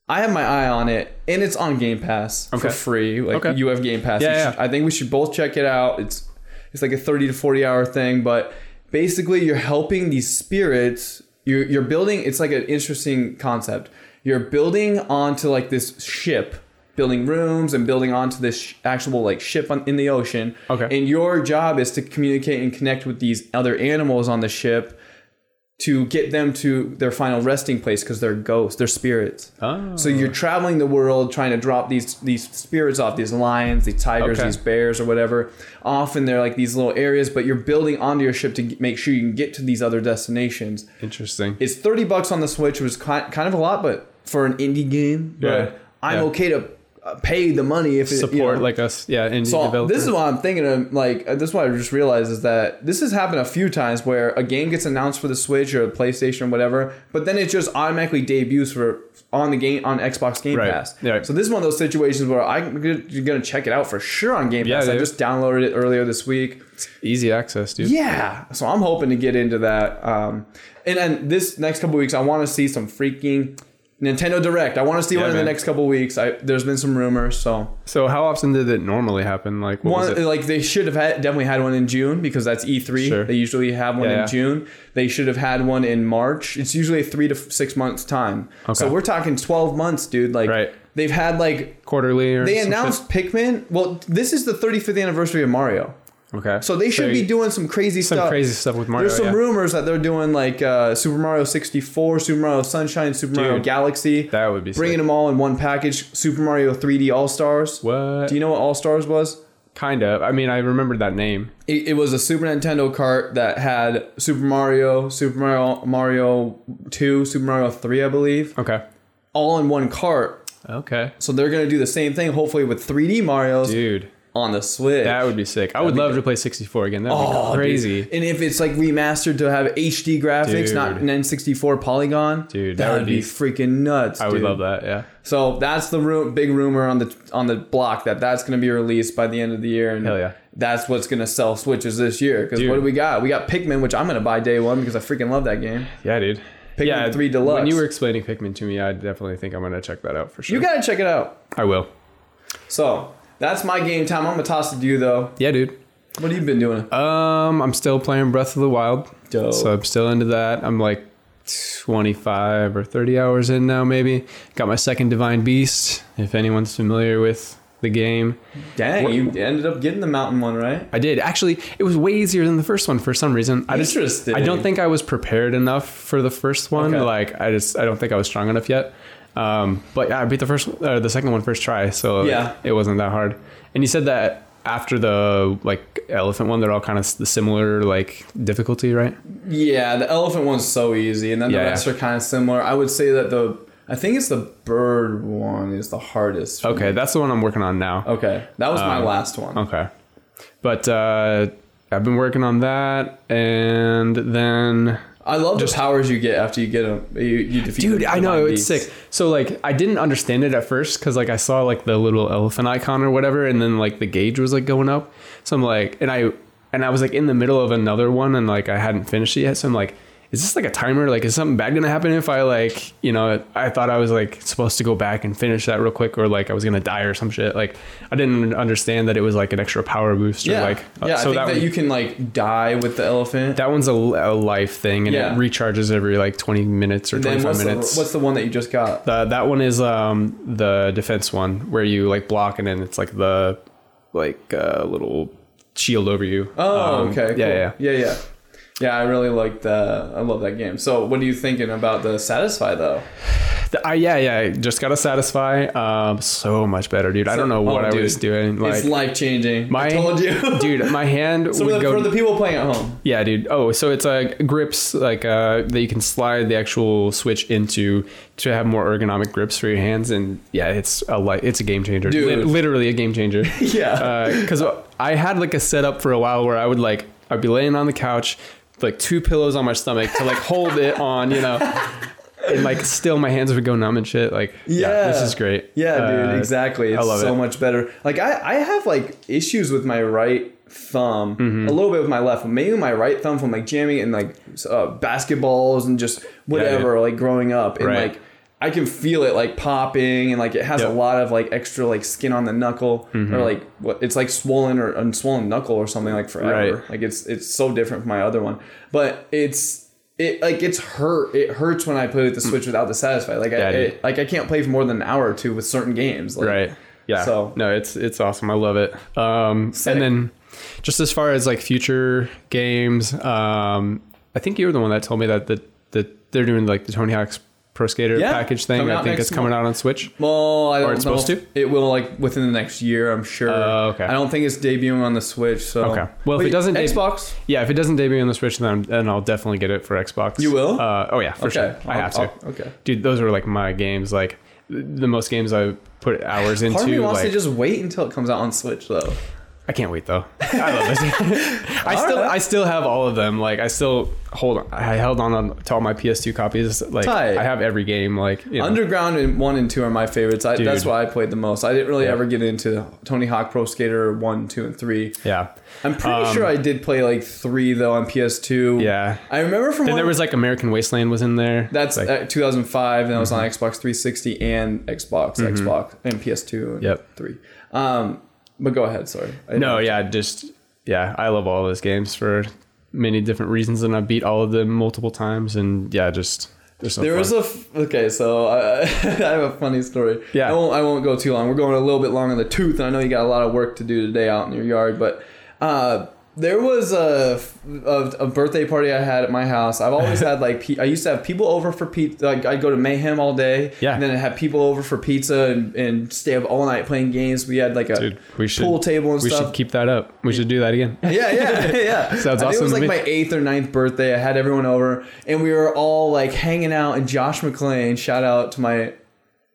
I have my eye on it, and it's on Game Pass for free. Like Okay. you have Game Pass. Yeah, You yeah. should- I think we should both check it out. It's it's like a thirty to forty hour thing, but basically you're helping these spirits. You're you're building. It's like an interesting concept. You're building onto like this ship, building rooms and building onto this sh- actual like ship on, in the ocean. Okay. And your job is to communicate and connect with these other animals on the ship to get them to their final resting place because they're ghosts, they're spirits. Oh. So you're traveling the world trying to drop these these spirits off these lions, these tigers, Okay. these bears, or whatever. Often they're like these little areas, but you're building onto your ship to make sure you can get to these other destinations. Interesting. It's thirty bucks on the Switch, which is kind kind of a lot, but for an indie game, Yeah. I'm Yeah. okay to pay the money if it, Support you know. like us, yeah. Indie So developer. this is what I'm thinking of. Like uh, this is what I just realized is that this has happened a few times where a game gets announced for the Switch or PlayStation or whatever, but then it just automatically debuts for on the game on Xbox Game Right. Pass. Yeah. So this is one of those situations where I'm gonna check it out for sure on Game Yeah, Pass. I just downloaded it earlier this week. easy access, dude. Yeah. So I'm hoping to get into that. Um, and then this next couple weeks, I want to see some freaking Nintendo Direct. I want to see Yeah, one in the next couple weeks. I, there's been some rumors, so So how often did it normally happen? Like what was one it? like they should have had definitely had one in June because that's E3. Sure. They usually have one Yeah, in yeah. June. They should have had one in March. It's usually a three to six months time. So we're talking 12 months, dude. Like Right. they've had like quarterly or they announced Pikmin. Well, this is the 35th anniversary of Mario. Okay. So they should be doing some crazy some stuff. Some crazy stuff with Mario. There's some yeah. rumors that they're doing like uh, Super Mario 64, Super Mario Sunshine, Super Mario Galaxy. That would be bringing sick. them all in one package. Super Mario 3D All Stars. What? Do you know what All Stars was? kind of. I mean, I remembered that name. It, it was a Super Nintendo cart that had Super Mario, Super Mario, Mario 2, Super Mario 3, I believe, Okay. all in one cart. Okay. So they're gonna do the same thing, hopefully with 3D Mario's Dude, on the Switch. that would be sick. I would be love to play 64 again. That would Oh, be crazy. dude. And if it's like remastered to have HD graphics, not Dude. N64 polygon, Dude, that that would be, be- freaking nuts. I would love that. Yeah. So that's the ru- big rumor on the on the block that that's going to be released by the end of the year, and Hell yeah. that's what's going to sell Switches this year. Because what do we got? We got Pikmin, which I'm going to buy day one because I freaking love that game. Yeah, dude. Pikmin yeah, 3 Deluxe. When you were explaining Pikmin to me, I definitely think I'm gonna check that out for sure. You got to check it out. I will. So that's my game time. I'm gonna toss it to you though. Yeah, dude. What have you been doing? Um, I'm still playing Breath of the Wild, Dope. so I'm still into that. I'm like 25 or 30 hours in now, maybe. Got my second Divine Beast. If anyone's familiar with the game, Dang, what- you ended up getting the mountain one, right? I did. Actually, it was way easier than the first one for some reason. I just, Interesting. I don't think I was prepared enough for the first one. Okay. Like, I just, I don't think I was strong enough yet. Um, but yeah, I beat the first, uh, the second one first try, so Yeah. it wasn't that hard. And you said that after the like elephant one, they're all kind of the similar like difficulty, right? Yeah, the elephant one's so easy, and then Yeah, the rest yeah. are kind of similar. I would say that the I think it's the bird one is the hardest. Okay, me. that's the one I'm working on now. Okay, that was my Um, last one. Okay. But uh, I've been working on that, and then I love the powers you get after you get them. You, you defeat dude i know it's beasts. sick so like i didn't understand it at first because like i saw like the little elephant icon or whatever and then like the gauge was like going up so i'm like and i and i was like in the middle of another one and like i hadn't finished it yet so i'm like is this like a timer like is something bad gonna happen if i like you know i thought i was like supposed to go back and finish that real quick or like i was gonna die or some shit like i didn't understand that it was like an extra power boost or Yeah, like uh, yeah. I think that, one- you can like die with the elephant. that one's a, a life thing and Yeah. it recharges every like 20 minutes or And 25 what's the, minutes what's the one that you just got? the, that one is um the defense one where you like block and then it's like the like uh, little shield over you. Oh, Um, okay. Cool. Yeah, yeah. yeah, yeah. I really like that. I love that game. So, what are you thinking about the Satisfye though? The- uh, yeah, yeah. Just gotta satisfy. Um, so much better, dude. I don't know Oh, what I dude. was doing. it's life changing. my I told you, dude, my hand So would for the, go. for the people playing at home, yeah, dude. Oh, so it's uh, grips like uh, that you can slide the actual switch into to have more ergonomic grips for your hands, and yeah, it's a li- it's a game changer. Dude. Lit- literally a game changer. yeah. because I had like a setup for a while where I would like I'd be laying on the couch, like two pillows on my stomach to like hold it on, you know, and like still my hands would go numb and shit. Like yeah, Yeah. this is great. Yeah, dude, Uh, exactly. It's I love so it. much better. Like I, I have like issues with my right thumb, Mm-hmm. a little bit with my left, mainly my right thumb from like jamming and like uh, basketballs and just whatever, like growing up. And Right. like I can feel it like popping and like it has Yep. a lot of like extra like skin on the knuckle Mm-hmm. or like what it's like swollen or unswollen knuckle or something like forever. Right. Like it's it's so different from my other one, but it's. It like it's hurt. It hurts when I play with the Switch without the Satisfye. Like I it, like I can't play for more than an hour or two with certain games. Like, Right. Yeah. So- no, it's it's awesome. I love it. Um, Sick. and then just as far as like future games, um, I think you were the one that told me that the that they're doing like the Tony Hawk's Pro Skater Yeah, package thing. I think it's coming month. out on Switch. Well, I don't it's know. supposed to? It will like within the next year, I'm sure. Oh, okay. I don't think it's debuting on the Switch. So Okay. Well, if it doesn't deb- Xbox. Yeah, if it doesn't debut on the Switch, then, then I'll definitely get it for Xbox. You will? Uh, oh yeah, for okay, sure. I have to. I'll- okay. Dude, those are like my games. Like the most games I put hours into. Part of me wants like, to just wait until it comes out on Switch, though. I can't wait though. I love this. I still right. I still have all of them. Like I still hold on. I held on to all my PS2 copies. Like Tight. I have every game. Like you know. Underground and one and two are my favorites. I, that's why I played the most. I didn't really Yeah. ever get into Tony Hawk Pro Skater one, two, and three. yeah. I'm pretty Um, sure I did play like three though on PS2. Yeah. I remember from Then when there was like American Wasteland was in there. that's like, uh, 2005, and I was on Xbox 360 and Xbox, Xbox, and PS2 and Yep. three. Um, but go ahead. Sorry. No, yeah, just yeah. I love all those games for many different reasons, and I beat all of them multiple times. And yeah, just so There fun. was a f- okay, so I, I have a funny story. Yeah. I won't I won't go too long. We're going a little bit long on the tooth, and I know you got a lot of work to do today out in your yard, but uh, there was a, a a birthday party I had at my house. I've always had like pe- I used to have people over for pizza. Like I'd go to Mayhem all day, Yeah. and then I'd have people over for pizza and, and stay up all night playing games. We had like a Dude, we should pool table and we stuff. We should keep that up. We should do that again. Yeah, yeah, yeah. Sounds I think It awesome was like me. my eighth or ninth birthday. I had everyone over, and we were all like hanging out. And Josh McClain, shout out to my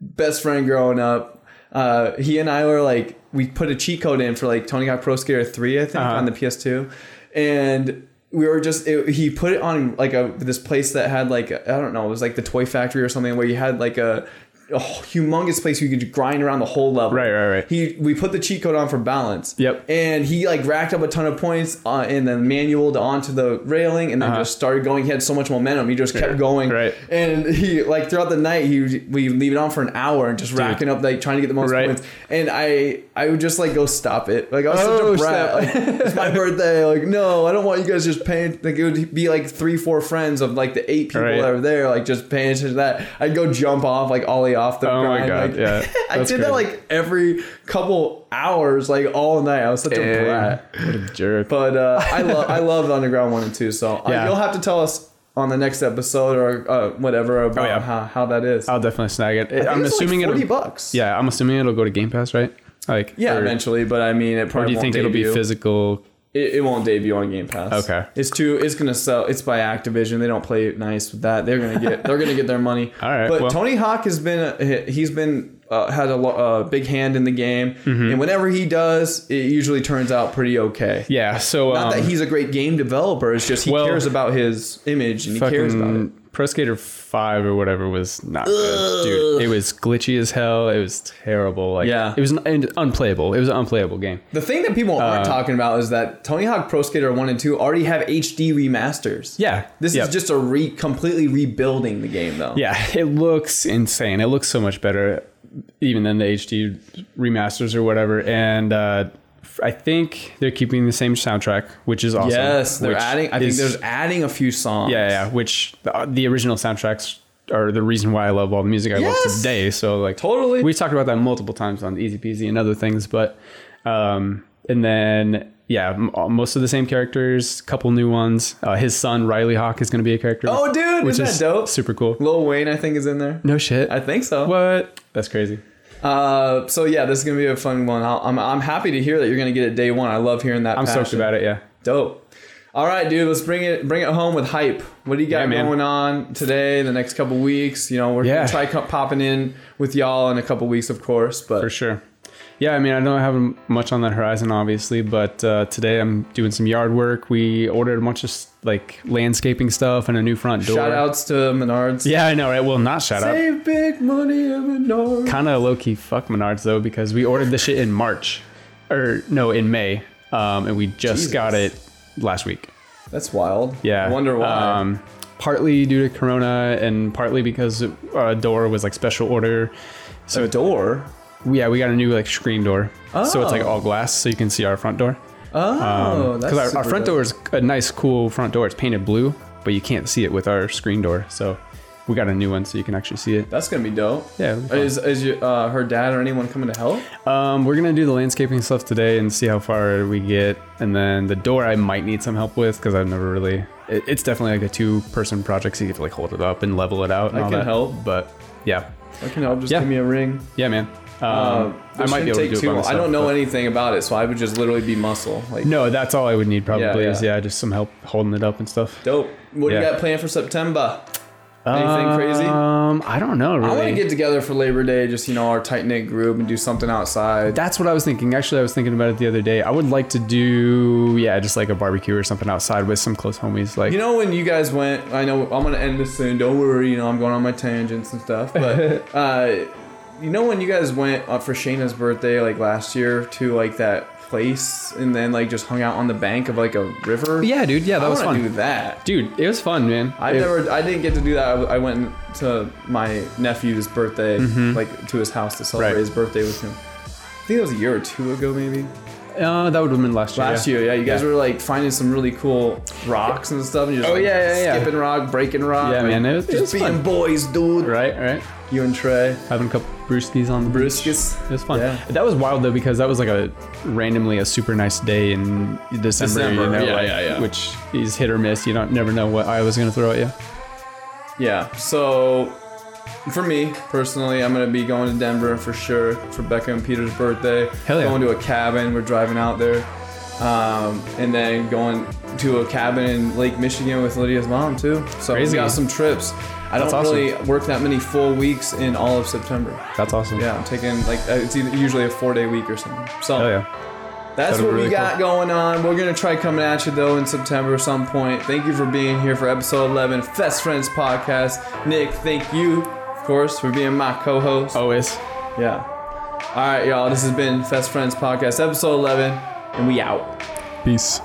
best friend growing up. Uh, he and I were like, we put a cheat code in for like Tony Hawk Pro Skater Three, I think, Uh-huh. on the PS2, and we were just it, he put it on like a this place that had like I don't know, it was like the Toy Factory or something where you had like a. A humongous place where you could grind around the whole level. Right, right, right. He we put the cheat code on for balance. Yep. And he like racked up a ton of points uh, in the manual to onto the railing, and then Uh-huh. just started going. He had so much momentum, he just kept going. Right. And he like throughout the night, he we leave it on for an hour and just racking up like trying to get the most Right. points. And I I would just like go stop it. Like I was Oh, such a brat. Like it's my birthday. Like no, I don't want you guys just paying. Like it would be like three four friends of like the eight people Right. that were there, like just paying attention to that. I'd go jump off like ollie off the Oh my. God, like- yeah. I did that like every couple hours, like all night. I was such a brat. what a jerk. But uh, I love I love Underground one and two. So uh, you'll have to tell us on the next episode or uh, whatever about Oh, yeah. how, how that is. I'll definitely snag it. I think I'm assuming like forty it'll. bucks. Yeah, I'm assuming it'll go to Game Pass, right? Like yeah, or, eventually. But I mean, it Or do you think it'll be physical? It, it won't debut on Game Pass. Okay. it's too. It's gonna sell. It's by Activision. They don't play nice with that. They're gonna get. they're gonna get their money. All right, But well. Tony Hawk has been. He's been uh, had a, a big hand in the game, Mm-hmm. and whenever he does, it usually turns out pretty okay. Yeah. So Not um, that he's a great game developer. It's just he well, cares about his image and he cares about it. Fucking Pro Skater Five or whatever was not good, dude. It was glitchy as hell. It was terrible. Like Yeah. it was un- unplayable. It was an unplayable game. The thing that people aren't Uh, talking about is that Tony Hawk Pro Skater 1 and 2 already have HD remasters. Yeah. This Yep. is just a re completely rebuilding the game though. Yeah, it looks insane. It looks so much better, even than the HD remasters or whatever. And uh, I think they're keeping the same soundtrack, which is awesome. Yes, they're adding I think is- there's adding a few songs. yeah, yeah. Which the, the original soundtracks are the reason why I love all the music I love today. So like Totally. we talked about that multiple times on Easy Peasy and other things, but um, and then. Yeah, m- uh, most of the same characters, couple new ones. Uh, his son Riley Hawk is going to be a character. Oh, dude, which isn't is that dope? super cool. Lil Wayne I think is in there. No shit. I think so. what? That's crazy. Uh, so yeah, this is gonna be a fun one. I'll- I'm I'm happy to hear that you're gonna get it day one. I love hearing that. I'm stoked passion. about it. Yeah. Dope. All right, dude. Let's bring it bring it home with hype. What do you got Yeah, going on today? The next couple weeks. You know, we're Yeah. gonna try popping in with y'all in a couple weeks, of course. But For sure. Yeah, I mean, I don't have much on the horizon, obviously, but uh, today I'm doing some yard work. We ordered a bunch of like landscaping stuff and a new front door. shout outs to Menards. Yeah, I know, right? Well, not shout out. Save big money at Menards. Kind of low key fuck Menards though, because we ordered the shit in March, or no, in May, um, and we just Jesus. got it last week. That's wild. Yeah. I wonder why. Um, partly due to Corona and partly because a door was like special order. So a door. Yeah, we got a new like screen door, so it's like Oh. all glass, so you can see our front door. Oh, that's Because our, our front dope. door is a nice, cool front door. It's painted blue, but you can't see it with our screen door. So we got a new one, so you can actually see it. That's gonna be dope. Yeah. be. Is is your, uh, her dad or anyone coming to help? Um, we're gonna do the landscaping stuff today and see how far we get, and then the door I might need some help with because I've never really. It, it's definitely like a two-person project, so you have to like hold it up and level it out. And I all can that. help. but yeah, I can help. Just Yeah. give me a ring. yeah, man. Um, Uh, I might be able to take do it too by myself. I don't know but- anything about it, so I would just literally be muscle. Like No, that's all I would need probably Yeah, is yeah. yeah, just some help holding it up and stuff. dope. What do you Yeah. got planned for September? Anything crazy? Um, I don't know. Really. I want to get together for Labor Day, just you know, our tight knit group, and do something outside. That's what I was thinking. Actually, I was thinking about it the other day. I would like to do, yeah, just like a barbecue or something outside with some close homies. Like, You know when you guys went? I know I'm gonna end this soon. Don't worry. You know I'm going on my tangents and stuff. But uh, you know when you guys went uh, for Shayna's birthday like last year to like that place and then like just hung out on the bank of like a river. yeah, dude, yeah, that I was wanna fun. do that. Dude, it was fun, man. I It- never, I didn't get to do that. I, I went to my nephew's birthday, Mm-hmm. like to his house to celebrate Right. his birthday with him. I think it was a year or two ago, maybe. Uh, that would have been last year. Last yeah. year, yeah, you guys were like finding some really cool rocks and stuff. And you're just, Oh, like, yeah, yeah, yeah. skipping rock, breaking rock. Yeah, like, man, it was- it just was being fun. boys, dude. Right, right. You and Trey, Having a couple brewskis on the beach. Bruskis. It was fun. Yeah. That was wild though because that was like a randomly a super nice day in December, December, you know, yeah, like, yeah, yeah. which is hit or miss. You don't never know what I was gonna throw at you. Yeah. So, for me personally, I'm gonna be going to Denver for sure for Becca and Peter's birthday. Hell yeah. Going to a cabin. We're driving out there, um, and then going to a cabin in Lake Michigan with Lydia's mom too. So Crazy. we got some trips. I That's don't awesome. really work that many full weeks in all of September. That's awesome. Yeah, I'm taking like uh, it's usually a four day week or something. So Hell yeah. that's That'd what we really got going on. We're gonna try coming at you though in September at some point. Thank you for being here for episode 11, Fest Friends podcast. Nick, thank you, of course, for being my co-host. Always. Yeah. All right, y'all. This has been Fest Friends podcast, episode 11, and we out. Peace.